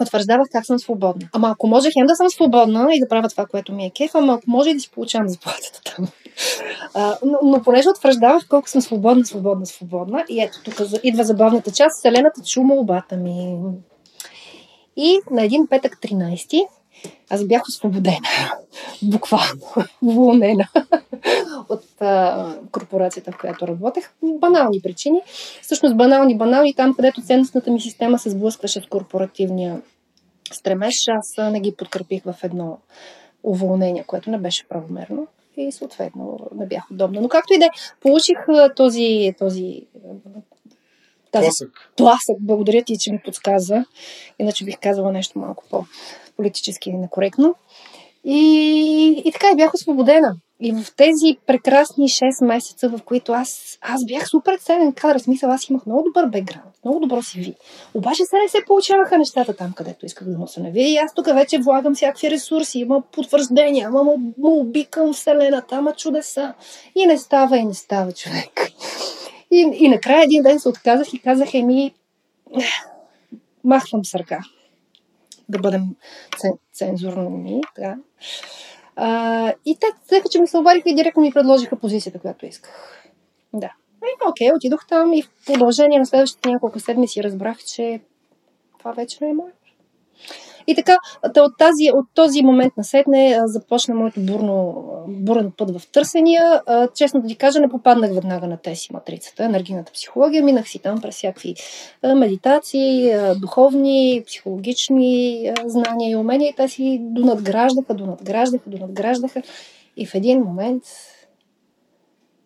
утвърждавах как съм свободна. Ама ако може хем да съм свободна и да правя това, което ми е кеф, ама ако може и да си получавам заплатата там. А, но, но понеже утвърждавах колко съм свободна, свободна, свободна, и ето тук идва забавната част, Вселената чума обата ми. И на един петък 13 аз бях освободена. Буквално. Уволнена от а, корпорацията, в която работех. Банални причини. Всъщност банални, банални там, където ценностната ми система се сблъскваше с корпоративния стремеж. Аз не ги подкрепих в едно уволнение, което не беше правомерно и съответно не бях удобна. Но както и да е, получих този, този тази тласък. тласък. Благодаря ти, че ми подсказа. Иначе бих казала нещо малко по-политически некоректно. И, и така и бях освободена. И в тези прекрасни 6 месеца, в които аз, аз бях супер ценен кадър, смисъл, аз имах много добър бекграунд, много добро си. Обаче сега не се получаваха нещата там, където исках да му се навия. И аз тук вече влагам всякакви ресурси, има потвърждения, има молби към Вселената, ама чудеса. И не става, и не става човек. И, и накрая един ден се отказах и казах, еми, махвам с ръка. Да бъдем цензурни. Да. А, и те, взеха, че ми се обадиха и директно ми предложиха позицията, която исках. Да. И, окей, отидох там и в продължение на следващите няколко седмици разбрах, че това вече не е мое. И така, от, тази, от този момент на седне започна моето бурно, бурен път в търсения. Честно да ти кажа, не попаднах веднага на тези матрицата, енергийната психология. Минах си там през всякакви медитации, духовни, психологични знания и умения. И те си донадграждаха, донадграждаха, донадграждаха. И в един момент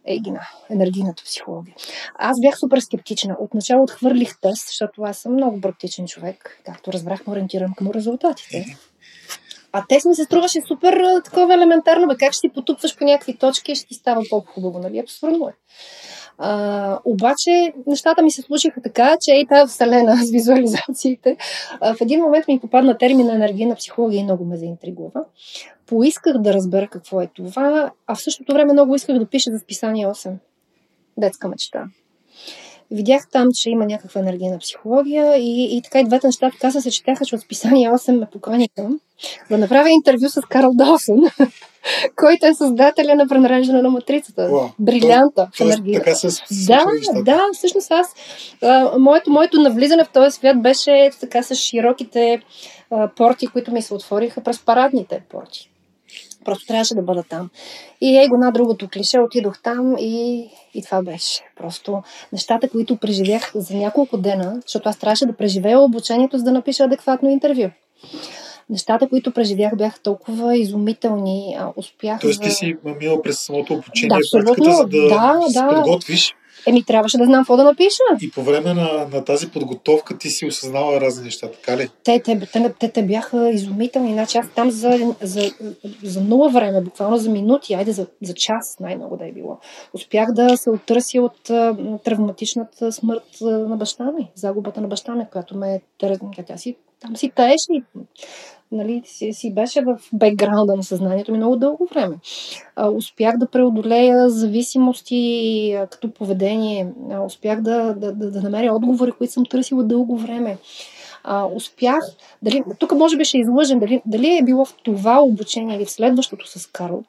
Егина, енергийната психология. Аз бях супер скептична. Отначало отхвърлих тест, защото аз съм много практичен човек. Както разбрахме, ориентирам към резултатите. А тест ми се струваше супер такова елементарно. Бе, как ще си потупваш по някакви точки и ще ти става по-хубаво, нали? Абсурдно е. А, обаче нещата ми се случиха така, че и тази вселена с визуализациите, а, в един момент ми попадна термина енергийна психология и много ме заинтригува. Поисках да разбера какво е това, а в същото време много исках да пиша за списание 8. Детска мечта. Видях там, че има някаква енергийна психология и, и така и двете неща така се съчетяха, че от списание 8 ме поканиха да направя интервю с Карл Долсон, <laughs> който е създателя на пренареждане на матрицата. Wow. Брилянта в енергията. Така се да, да, всъщност аз, а, моето, моето навлизане в този свят беше така с широките а, порти, които ми се отвориха през парадните порти. Просто трябваше да бъда там. И его на другото клише отидох там и, и това беше. Просто нещата, които преживях за няколко дена, защото аз трябваше да преживея обучението, за да напиша адекватно интервю. нещата, които преживях, бяха толкова изумителни. Успях Тоест да... ти си минала през самото обучение, Да, практиката, за да, Да, да. подготвиш. Еми, трябваше да знам какво да напиша. И по време на, на тази подготовка ти си осъзнала разни неща, така ли? Те, те, те, те, те бяха изумителни. Значи аз там за, за, за нула време, буквално за минути, айде за, за час най-много да е било. Успях да се оттърся от а, травматичната смърт на баща ми, загубата на баща ми, която ме тя си, там си таеше и нали, си, си беше в бекграунда на съзнанието ми много дълго време. А, успях да преодолея зависимости а, като поведение. А, успях да, да, да, да намеря отговори, които съм търсила дълго време. А, успях, дали, тук може би ще излъжен, дали, дали е било в това обучение или в следващото с Карл,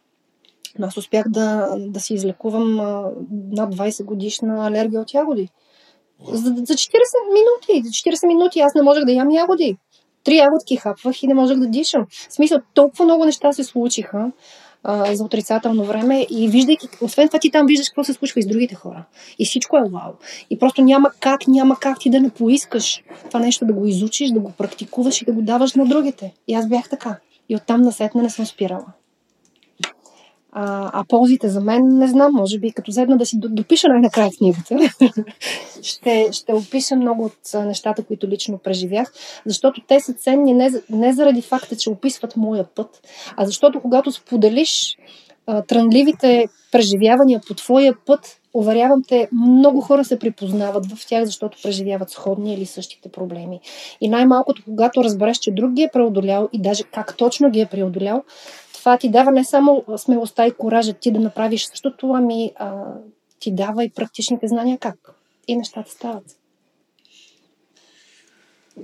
но аз успях да, да си излекувам а, над 20 годишна алергия от ягоди. За, за 40 минути. За 40 минути аз не можех да ям ягоди. Три ягодки хапвах и не можех да дишам. В смисъл, толкова много неща се случиха а, за отрицателно време и виждайки, освен това ти там виждаш какво се случва и с другите хора. И всичко е вау. И просто няма как, няма как ти да не поискаш това нещо да го изучиш, да го практикуваш и да го даваш на другите. И аз бях така. И оттам насетне не съм спирала. А, а ползите за мен не знам, може би като седна да си допиша най-накрая книгата, <laughs> ще, ще опиша много от нещата, които лично преживях, защото те са ценни не, не заради факта, че описват моя път, а защото когато споделиш а, трънливите преживявания по твоя път, уверявам те, много хора се припознават в тях, защото преживяват сходни или същите проблеми. И най-малкото, когато разбереш, че друг ги е преодолял и даже как точно ги е преодолял, това ти дава не само смелостта и коража ти да направиш същото, ами а, ти дава и практичните знания как. И нещата стават.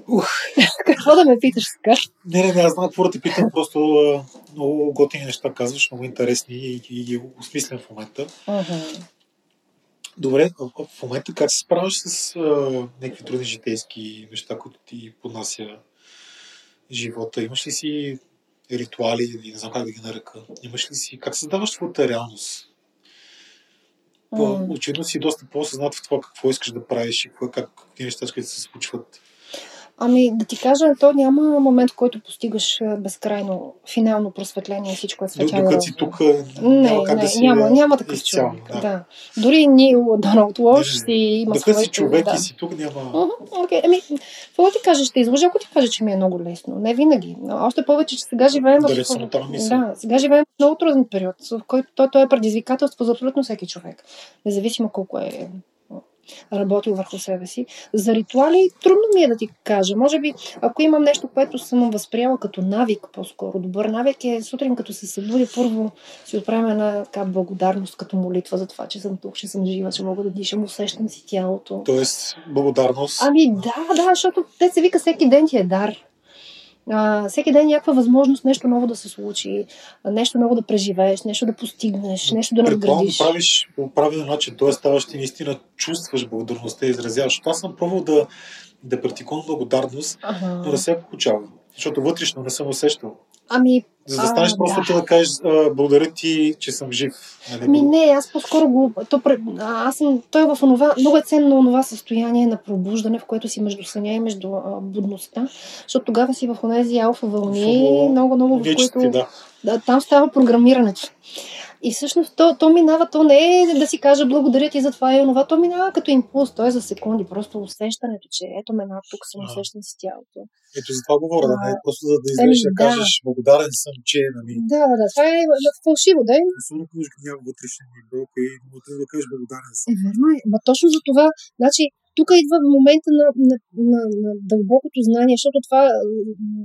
Ух. <laughs> Какво да ме питаш сега? Не, не, не, аз знам какво да те питам, просто а, много готини неща казваш, много интересни и, и ги осмислям в момента. Uh-huh. Добре, в, в момента как се справяш с а, някакви трудни житейски неща, които ти поднася живота? Имаш ли си ритуали, или не знам как да ги нарека. Имаш ли си, как създаваш твоята реалност? Mm. Очевидно си доста по-осъзнат в това какво искаш да правиш и какво, как, какви неща искаш да се случват. Ами, да ти кажа, то няма момент, в който постигаш безкрайно финално просветление и всичко е светлено. Докато си тук, не, няма как не, да си няма, няма такъв изцяло, човек. Да. Да. Дори Нил Доналд Лош си има Докато си своите... човек да. и си тук, няма... Uh-huh, okay. Ами, какво ти кажа? Ще излъжа, ако ти кажа, че ми е много лесно. Не винаги. Още повече, че сега живеем в... Да, сега живеем в много труден период, в който той, той е предизвикателство за абсолютно всеки човек. Независимо колко е работил върху себе си. За ритуали трудно ми е да ти кажа. Може би, ако имам нещо, което съм възприела като навик, по-скоро добър навик е сутрин, като се събуди, първо си отправя една така благодарност като молитва за това, че съм тук, че съм жива, че мога да дишам, усещам си тялото. Тоест, благодарност. Ами да, да, защото те се вика всеки ден ти е дар. А, всеки ден е някаква възможност нещо ново да се случи, нещо ново да преживееш, нещо да постигнеш, нещо да надградиш. да правиш по правилен начин, т.е. ставаш ти наистина чувстваш благодарността и изразяваш. Аз съм пробвал да, да практикувам благодарност, Ага. но не се получава. Защото вътрешно не съм усещал. Ами, За да станеш А, просто да. ти да кажеш а, благодаря ти, че съм жив. Нали? Ми не, аз по-скоро го... То, аз съм... Той е в онова... Много е ценно онова състояние на пробуждане, в което си между съня и между а, будността, защото тогава си в онези алфа вълни, много, много, в които... да. Да, там става програмирането. И всъщност то, то минава, то не е да си кажа благодаря ти за това и онова, то минава като импулс, то е за секунди, просто усещането, че ето ме над тук съм, А. усещам си тялото. Ето за това говоря, да не е просто за да излезеш еми, да да. кажеш благодарен съм, че нали, Да, да, това е фалшиво, да е. особено ако няма вътрешен ниво и да кажеш благодарен съм. Е, верно е. Ма точно за това, значи, тук идва момента на, на, на, на дълбокото знание, защото това,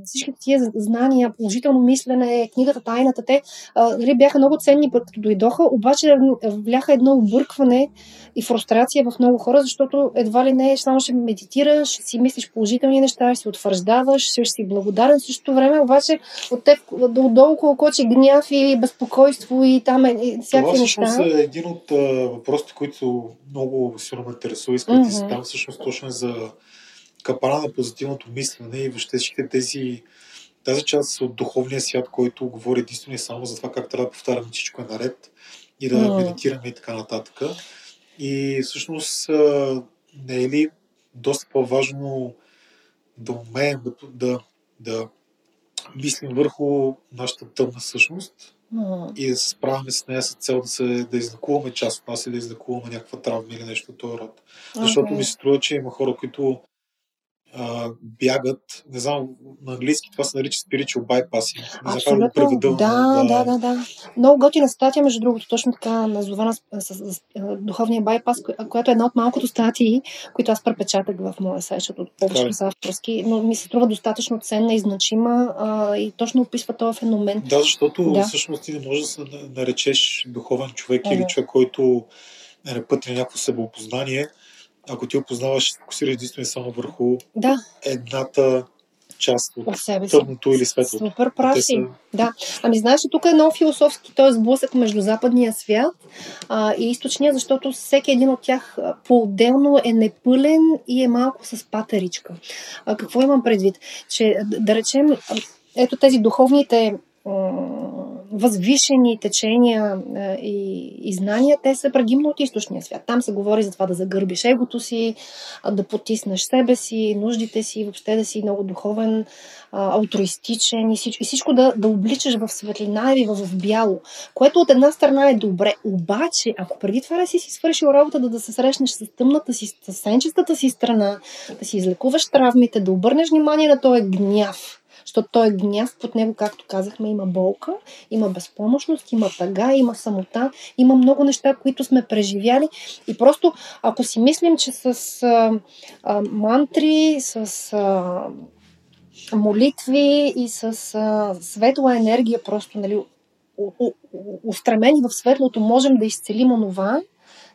всички тия знания, положително мислене, книгата, тайната, те а, нали, бяха много ценни, пък като дойдоха, обаче вляха едно объркване и фрустрация в много хора, защото едва ли не само ще медитираш, ще си мислиш положителни неща, ще си утвърждаваш, ще си благодарен в същото време, обаче от теб отдолу колко че гняв и безпокойство и там е, и Това всякакви всъщност неща. е един от а, въпросите, които много силно ме интересува. Искам да задам всъщност точно за капана на позитивното мислене и въобще всичките тези тази част от духовния свят, който говори единствено и само за това как трябва да повтаряме всичко е наред и да М. медитираме и така нататък. И всъщност не е ли доста по-важно да умеем да, да, да мислим върху нашата тъмна същност М. и да се справяме с нея с цел да, се, да излекуваме част от нас и да излекуваме някаква травма или нещо от този род. Защото Окей. ми се струва, че има хора, които а, бягат, не знам, на английски това се нарича spiritual bypassing. Не да Абсолютно. преведа. Да, да, да, да. Много готина статия, между другото, точно така назована с, с, с, с а, духовния байпас, коя- която е една от малкото статии, които аз препечатах в моя сайт, защото повечето Така ли? са авторски, но ми се струва достатъчно ценна и значима а, и точно описва този феномен. Да, защото Да. всъщност ти не можеш да се на- наречеш духовен човек Мгм. или човек, който е на път на някакво себеопознание, ако ти опознаваш, се фокусираш единствено само върху Да, едната част от от себе си. тъмното или светлото. Супер прав си. са- Да. Ами знаеш, тук е много философски, т.е. сблъсък между западния свят а, и източния, защото всеки един от тях по-отделно е непълен и е малко с патеричка. А, какво имам предвид? Че да, речем, ето тези духовните възвишени течения и, и знания, те са предимно от източния свят. Там се говори за това да загърбиш егото си, да потиснеш себе си, нуждите си, въобще да си много духовен, алтруистичен и всичко, и всичко да, да обличаш в светлина или в, бяло, което от една страна е добре. Обаче, ако преди това си си свършил работа, да, да се срещнеш с тъмната си, с сенчестата си страна, да си излекуваш травмите, да обърнеш внимание на този гняв, защото той е гняв, под него, както казахме, има болка, има безпомощност, има тъга, има самота, има много неща, които сме преживяли. И просто, ако си мислим, че с а, а, мантри, с а, молитви и с а, светла енергия, просто нали, устремени в светлото, можем да изцелим онова,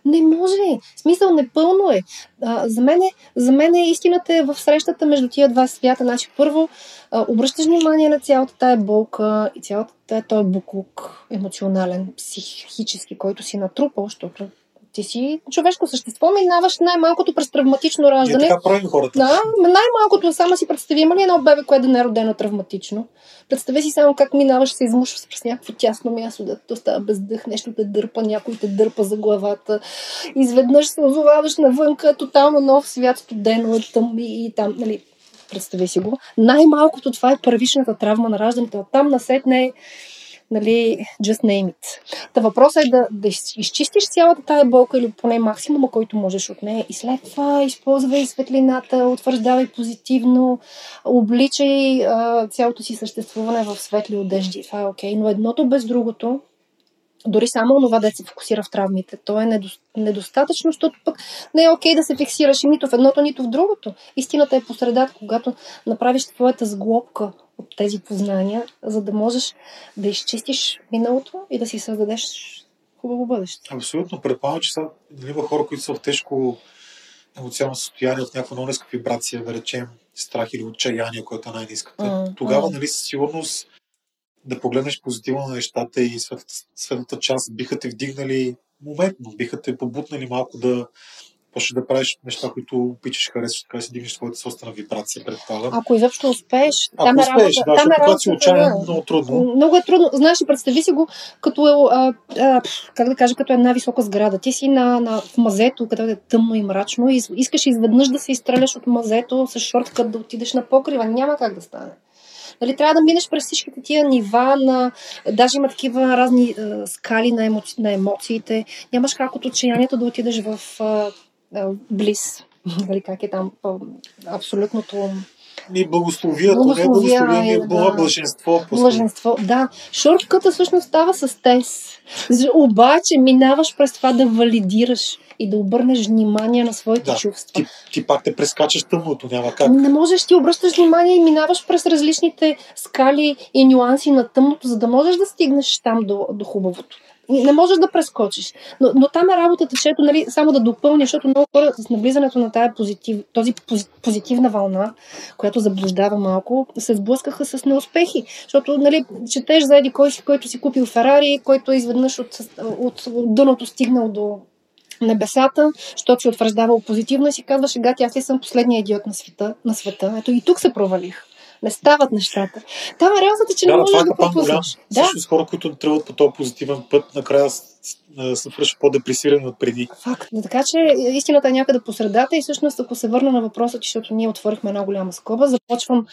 не може. В Смисъл непълно е. А, за, мен е за мен е истината е в срещата между тия два свята. Значи, първо, а, обръщаш внимание на цялата тая болка и цялата тая този буклук емоционален, психически, който си натрупал, защото ти си човешко същество, минаваш най-малкото през травматично раждане. така правим хората. Да, ма най-малкото само си представи, има ли едно бебе, което да не е родено травматично? Представи си само как минаваш, се измушваш през някакво тясно място, да те остава без дъх, нещо те дърпа, някой те дърпа за главата. Изведнъж се озоваваш навънка, тотално нов свят, студено, там и, и там, нали, представи си го. Най-малкото това е първичната травма на раждането, там насетне нали, just name it. Та въпросът е да, да из- изчистиш цялата тая болка или поне максимума, който можеш от нея и след това използвай светлината, утвърждавай позитивно, обличай а, цялото си съществуване в светли одежди. Това е окей, но едното без другото, дори само това да се фокусира в травмите, то е недо- недостатъчно, защото пък не е окей да се фиксираш и нито в едното, нито в другото. Истината е по средата, когато направиш твоята сглобка от тези познания, за да можеш да изчистиш миналото и да си създадеш хубаво бъдеще. Абсолютно. Предполагам, че са, има хора, които са в тежко емоционално състояние от някаква много ниска вибрация, да речем страх или отчаяние, което е най-ниската. Тогава, нали, със сигурност да погледнеш позитивно на нещата и светлата, светлата част биха те вдигнали моментно, биха те побутнали малко да почнеш да правиш неща, които обичаш, харесваш, така си дигнеш твоята собствена вибрация, предполагам. Ако изобщо успееш, Ако там е успееш, работа. да, там е когато си отчаян, да. много трудно. Много е трудно. Знаеш, представи си го като е, а, а, как да кажа, като една висока сграда. Ти си на, на, в мазето, където е тъмно и мрачно и искаш изведнъж да се изстреляш от мазето с шорткът да отидеш на покрива. Няма как да стане. Нали, трябва да минеш през всичките тия нива на... Даже има такива разни е, скали на, емоци... на емоциите. Нямаш как от отчаянието да отидеш в е, е, близ. Нали, как е там е, абсолютното И благословията, не Благословия, благословение, да. да. блаженство. Блаженство, да. Шортката всъщност става с тез. Обаче минаваш през това да валидираш и да обърнеш внимание на своите Да. чувства. Ти, ти пак те прескачаш тъмното, няма как. Не можеш, ти обръщаш внимание и минаваш през различните скали и нюанси на тъмното, за да можеш да стигнеш там до, до хубавото. Не можеш да прескочиш. Но, но там е работата, че ето, нали, само да допълня, защото много хора с навлизането на тая позитив, този пози- позитивна вълна, която заблуждава малко, се сблъскаха с неуспехи. Защото нали, четеш за еди кой си, който си купил Ферари, който изведнъж от, от, от дъното стигнал до небесата, защото си утвърждавал позитивно и си казва, шега, аз ли съм последния идиот на света, на света. Ето и тук се провалих. Не стават нещата. Там е реалната, че да, не можеш това да е голям. пропуснеш. Да. Също с хора, които тръгват по този позитивен път, накрая се вършат по-депресирани от преди. Факт. Така че истината е някъде по средата и всъщност ако се върна на въпроса, защото ние отворихме една голяма скоба, започвам,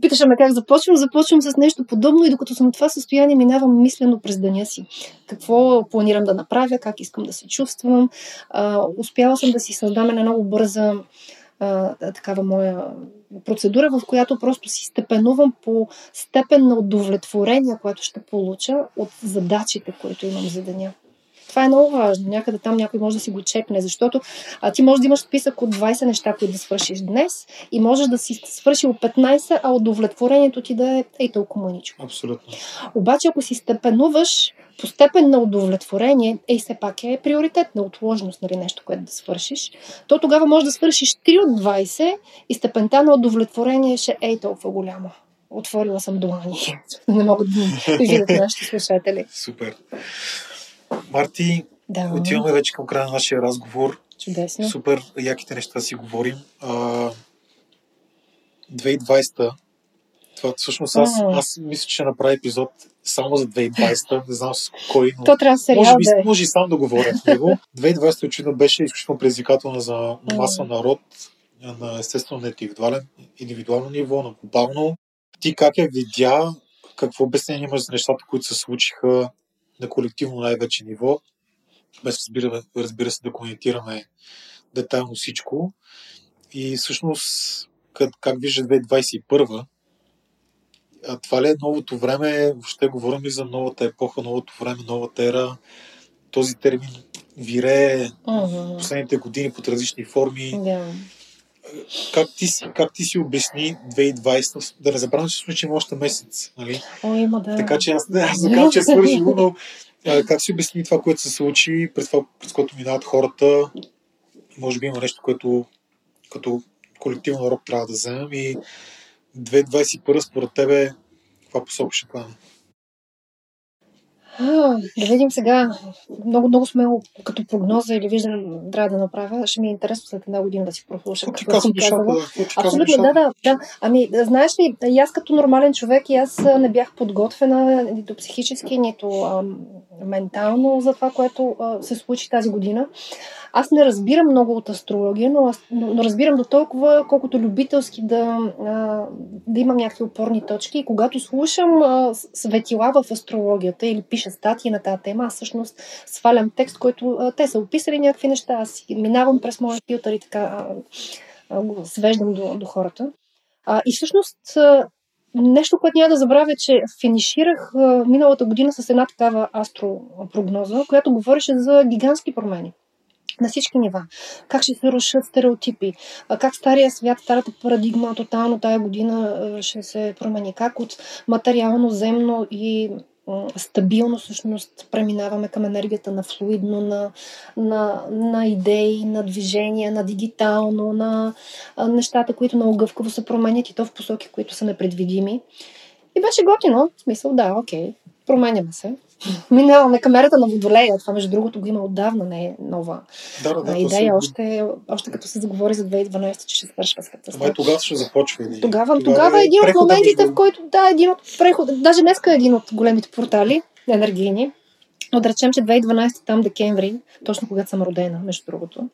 питаше ме как започвам, започвам с нещо подобно и докато съм в това състояние, минавам мислено през деня си. Какво планирам да направя, как искам да се чувствам. А, успяла съм да си създам една много бърза а, такава моя процедура, в която просто си степенувам по степен на удовлетворение, което ще получа от задачите, които имам за деня. Това е много важно. Някъде там някой може да си го чекне, защото а, ти можеш да имаш списък от 20 неща, които да свършиш днес и можеш да си свършил 15, а удовлетворението ти да е ей толкова маничко. Абсолютно. Обаче, ако си степенуваш по степен на удовлетворение, ей все пак е приоритет на отложност, нали, нещо, което да свършиш, то тогава може да свършиш 3 от 20 и степента на удовлетворение ще е толкова голяма. Отворила съм длани. <laughs> Не могат да видят <laughs> нашите слушатели. Супер. Марти, да. отиваме вече към края на нашия разговор. Чудесно. Супер яките неща си говорим. А, 2020 това всъщност аз, аз мисля, че направя епизод само за 2020. Не знам с кой, но То трябва сериал може, би, да е. може и сам да говоря с него. 2020 очевидно беше изключително предизвикателна за маса народ на естествено на индивидуален, индивидуално ниво, на глобално. Ти как я видя, какво обяснение имаш за нещата, които се случиха на колективно най-вече ниво, без разбира, разбира се да коментираме детайлно всичко. И всъщност, как, как вижда 2021 а това ли е новото време? Въобще говорим ли за новата епоха, новото време, новата ера? Този термин вирее uh-huh. последните години под различни форми. Yeah. Как, ти как ти си обясни 2020? Да не забравям, че случи още месец. Нали? О, има да. Така че аз, аз да че е свършило, но а, как си обясни това, което се случи, през това, през което минават хората? Може би има нещо, което като колективно рок трябва да вземем и 2021 според тебе каква посока ще поеме? Да видим сега. Много, много смело като прогноза или виждане трябва да направя. Ще ми е интересно след една година да си прослушам. Какво ти казвам да, Абсолютно, да, да, да. Ами, знаеш ли, и аз като нормален човек, и аз не бях подготвена нито психически, нито а, ментално за това, което а, се случи тази година. Аз не разбирам много от астрология, но, аз, но, но разбирам до толкова, колкото любителски да, а, да имам някакви опорни точки. И когато слушам а, светила в астрологията или пиша статии на тази тема, аз всъщност свалям текст, който а, те са описали някакви неща, аз минавам през моя филтър и така а, а, го свеждам до, до хората. А, и всъщност а, нещо, което няма да забравя, че финиширах а, миналата година с една такава астропрогноза, която говореше за гигантски промени на всички нива. Как ще се рушат стереотипи, как стария свят, старата парадигма тотално тая година ще се промени, как от материално, земно и стабилно всъщност преминаваме към енергията на флуидно, на, на, на идеи, на движение, на дигитално, на нещата, които много гъвкаво се променят и то в посоки, които са непредвидими. И беше готино, в смисъл, да, окей, променяме се. Минаваме камерата на Водолея. Това, между другото, го има отдавна, не е нова да, да, да, идея. Още, още като се заговори за 2012, че ще свършва света. Ама тогава ще започва. Или... Тогава, тогава, тогава е един от моментите, между... в който, да, един от преход. Даже днеска е един от големите портали енергийни. Но да речем, че 2012 там декември, точно когато съм родена, между другото,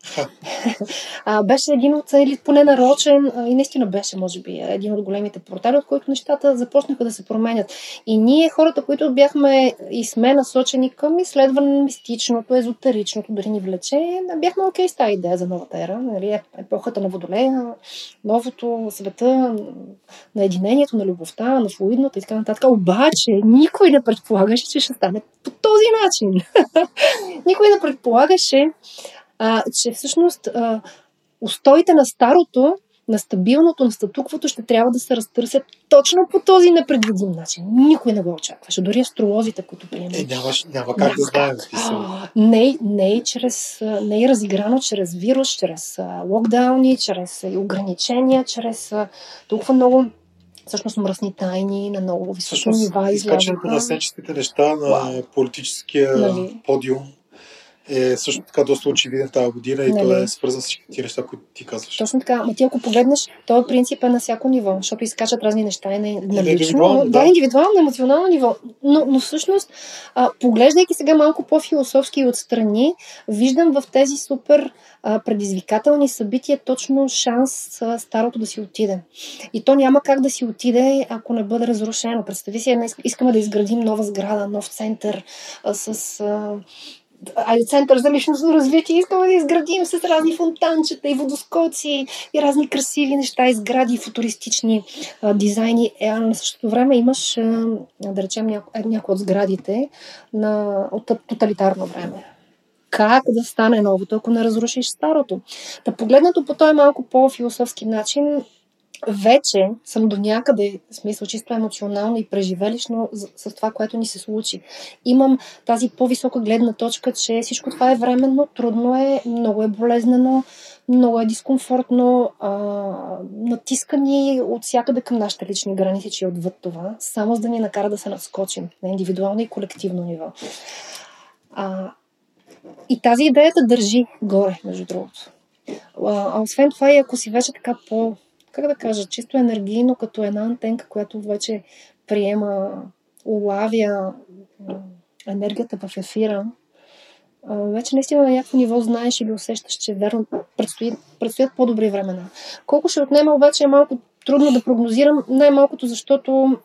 <laughs> а, беше един от, или поне нарочен, и наистина беше, може би, един от големите портали, от които нещата започнаха да се променят. И ние, хората, които бяхме и сме насочени към изследване на мистичното, езотеричното, дори ни влече, бяхме окей с тази идея за новата ера, нали, епохата на водолея, новото света, на единението, на любовта, на флуидното и така нататък. Обаче, никой не предполагаше, че ще стане по този начин. <laughs> Никой не предполагаше, а, че всъщност а, устоите на старото, на стабилното, на статуквото ще трябва да се разтърсят точно по този непредвидим начин. Никой не го очакваше. Дори астролозите, които приемат. Е, няма, няма как да знаем. Не, не, е чрез, не е разиграно чрез вирус, чрез локдауни, чрез ограничения, чрез толкова много всъщност мръсни тайни на много високи нива. Изкачването на сенчестите неща на политическия нали? подиум е също така доста очевиден тази година и той е свързан с всички неща, които ти казваш. Точно така. Ма ти ако погледнеш, този принцип е на всяко ниво, защото изкачат разни неща и на, на лично. Индивидуално, да, да, индивидуално, на емоционално ниво. Но, но всъщност, а, поглеждайки сега малко по-философски отстрани, виждам в тези супер а, предизвикателни събития точно шанс а, старото да си отиде. И то няма как да си отиде, ако не бъде разрушено. Представи си, искаме да изградим нова сграда, нов център а, с. А, Айде център за личностно развитие искаме да изградим с разни фонтанчета и водоскоци и разни красиви неща, изгради и футуристични а, дизайни. Е, а на същото време имаш, а, да речем, няко, е, някои от сградите на, от тоталитарно време. Как да стане новото, ако не разрушиш старото? Да погледнато по този малко по-философски начин, вече съм до някъде, в смисъл чисто емоционално и преживелищно с това, което ни се случи. Имам тази по-висока гледна точка, че всичко това е временно, трудно е, много е болезнено, много е дискомфортно, а, натиска ни от всякъде към нашите лични граници, че е отвъд това, само за да ни накара да се надскочим на индивидуално и колективно ниво. А, и тази идея да държи горе, между другото. А освен това, и ако си вече така по как да кажа, чисто енергийно, като една антенка, която вече приема, улавя енергията в ефира, вече наистина на някакво ниво знаеш или усещаш, че верно предстои, предстоят по-добри времена. Колко ще отнема, обаче е малко трудно да прогнозирам, най-малкото защото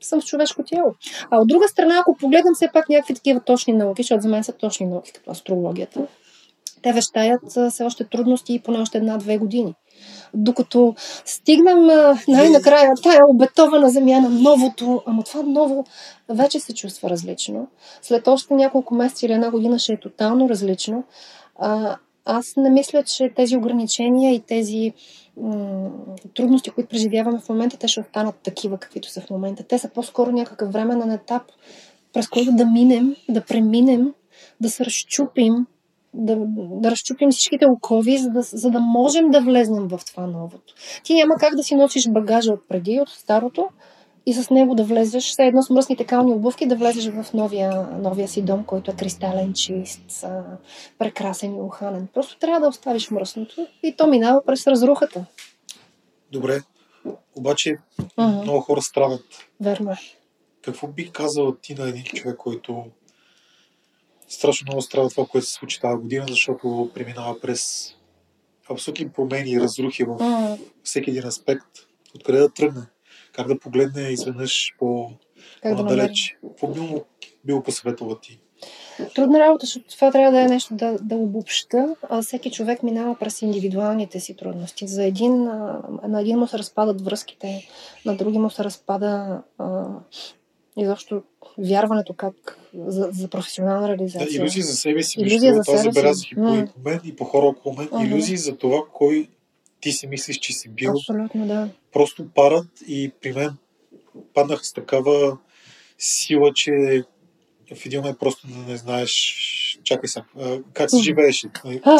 съм в човешко тяло. А от друга страна, ако погледнем все пак някакви такива точни науки, защото за мен са точни науки, като астрологията, те вещаят все още трудности и поне още една-две години докато стигнем най-накрая тая обетована земя на новото, ама това ново вече се чувства различно. След още няколко месеца или една година ще е тотално различно. А, аз не мисля, че тези ограничения и тези м- трудности, които преживяваме в момента, те ще останат такива, каквито са в момента. Те са по-скоро някакъв временен етап, през който да минем, да преминем, да се разчупим, да, да разчупим всичките окови, за да, за да можем да влезнем в това новото. Ти няма как да си носиш багажа от преди, от старото, и с него да влезеш, все едно с мръсните кални обувки, да влезеш в новия, новия си дом, който е кристален, чист, прекрасен и уханен. Просто трябва да оставиш мръсното и то минава през разрухата. Добре. Обаче uh-huh. много хора страдат. Верно е. Какво би казал ти на един човек, който страшно много страда това, което се случи тази година, защото преминава през абсолютни промени и разрухи в всеки един аспект. Откъде да тръгне? Как да погледне изведнъж по, по-надалеч? Какво би му било посъветвала ти? Трудна работа, защото това трябва да е нещо да, да обобща. А всеки човек минава през индивидуалните си трудности. За един, на един му се разпадат връзките, на други му се разпада а, изобщо вярването как за, за професионална реализация. Да, иллюзии за себе си. Иллюзия за себе забелязах и по mm. мен, и по хора около мен. Uh-huh. Иллюзии за това, кой ти си мислиш, че си бил. Абсолютно, да. Просто парат и при мен паднах с такава сила, че в един момент просто не знаеш чакай сега, как се живееше?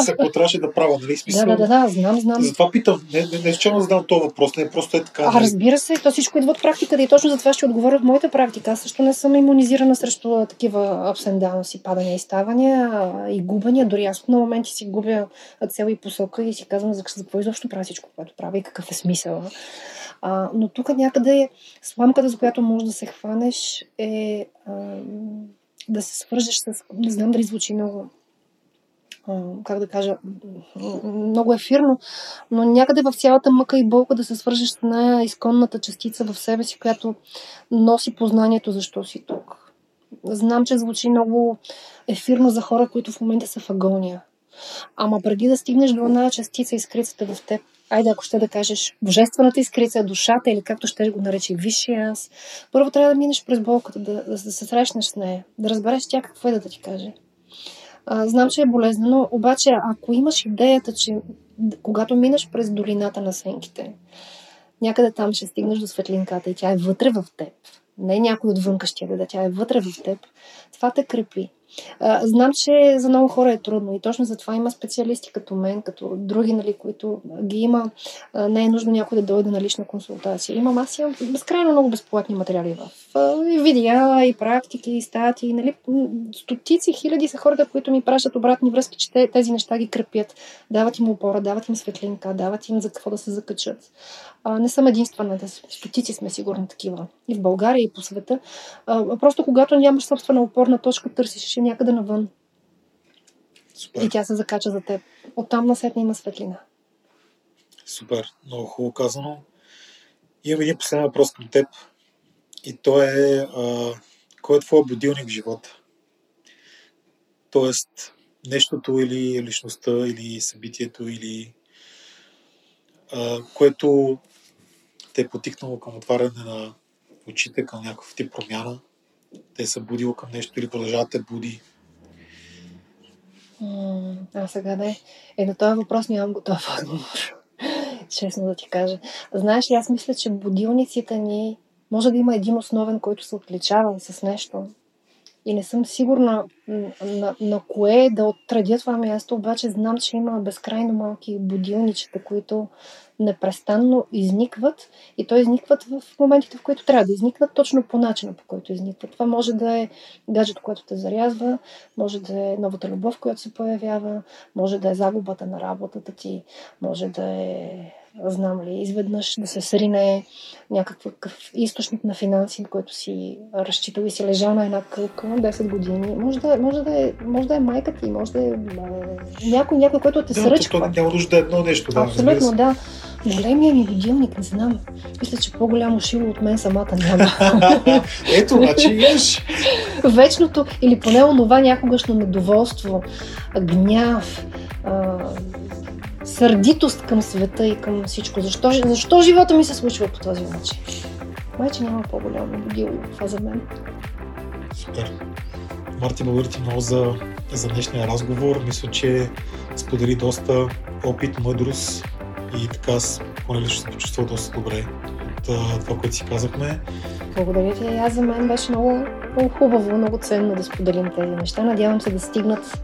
Какво трябваше да правя, нали? Смисъл, да, да, да, знам, знам. Затова питам, не, не, не не задам този въпрос, не просто е така. А, нали? разбира се, то всичко идва от практиката и точно за това ще отговоря в моята практика. Аз също не съм иммунизирана срещу такива ups and downs и падания и ставания и губания. Дори аз на моменти си губя цел и посока и си казвам за какво изобщо правя всичко, което правя и какъв е смисъл. А, но тук някъде сламката, за която можеш да се хванеш е а, да се свържеш с... Не знам дали звучи много как да кажа, много ефирно, но някъде в цялата мъка и болка да се свържеш с най-изконната частица в себе си, която носи познанието защо си тук. Знам, че звучи много ефирно за хора, които в момента са в агония. Ама преди да стигнеш до една частица изкрицата в теб, айде ако ще да кажеш божествената изкрица, душата или както ще го наречи висшия аз, първо трябва да минеш през болката, да, да, да се срещнеш с нея, да разбереш тя какво е да, ти каже. А, знам, че е болезнено, обаче ако имаш идеята, че когато минеш през долината на сенките, някъде там ще стигнеш до светлинката и тя е вътре в теб, не някой отвънка ще да, тя е вътре в теб, това те крепи. Знам, че за много хора е трудно и точно затова има специалисти като мен, като други, нали, които ги има. А, не е нужно някой да дойде на лична консултация. Имам, аз имам безкрайно много безплатни материали в и видеа, и практики, и статии. Нали, стотици, хиляди са хората, които ми пращат обратни връзки, че тези неща ги крепят. Дават им опора, дават им светлинка, дават им за какво да се закачат. А, не съм единствената, стотици сме сигурно такива. И в България, и по света. А, просто когато нямаш собствена опорна точка, търсиш някъде навън. Супер. И тя се закача за теб. Оттам насетне има светлина. Супер. Много хубаво казано. Имам един последен въпрос към теб. И то е а, кой е твой будилник в живота? Тоест, нещото или личността, или събитието, или а, което те е потикнало към отваряне на очите към някакъв тип промяна, те са будило към нещо или продължават те буди. А сега да е. Е, на този въпрос нямам готов <laughs> отговор. Честно да ти кажа. Знаеш ли, аз мисля, че будилниците ни може да има един основен, който се отличава с нещо. И не съм сигурна м, на, на кое да отредя това място, обаче знам, че има безкрайно малки будилничета, които непрестанно изникват и то изникват в моментите, в които трябва да изникват, точно по начина, по който изникват. Това може да е гаджето, което те зарязва, може да е новата любов, която се появява, може да е загубата на работата ти, може да е, знам ли, изведнъж да се срине някакъв източник на финанси, който си разчитал и си лежал на една кълка 10 години. Може да, може да, е, може да е майка ти, може да е а, някой, някой, който те Да, сръчва. то, няма нужда да е едно нещо. Да, Абсолютно, да. Големия ми будилник, не знам. Мисля, че по-голямо шило от мен самата няма. <laughs> Ето, значи имаш. Вечното, или поне онова някогашно недоволство, гняв, сърдитост към света и към всичко. Защо, защо живота ми се случва по този начин? Майче няма по-голямо будило. Това за мен. Супер. Марти, благодаря ти много за, за днешния разговор. Мисля, че сподели доста опит, мъдрост и така поне лично се почувствал доста добре от това, което си казахме. Благодаря ти. И Аз за мен беше много, много хубаво, много ценно да споделим тези неща. Надявам се да стигнат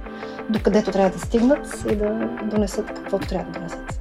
докъдето трябва да стигнат и да донесат каквото трябва да донесат.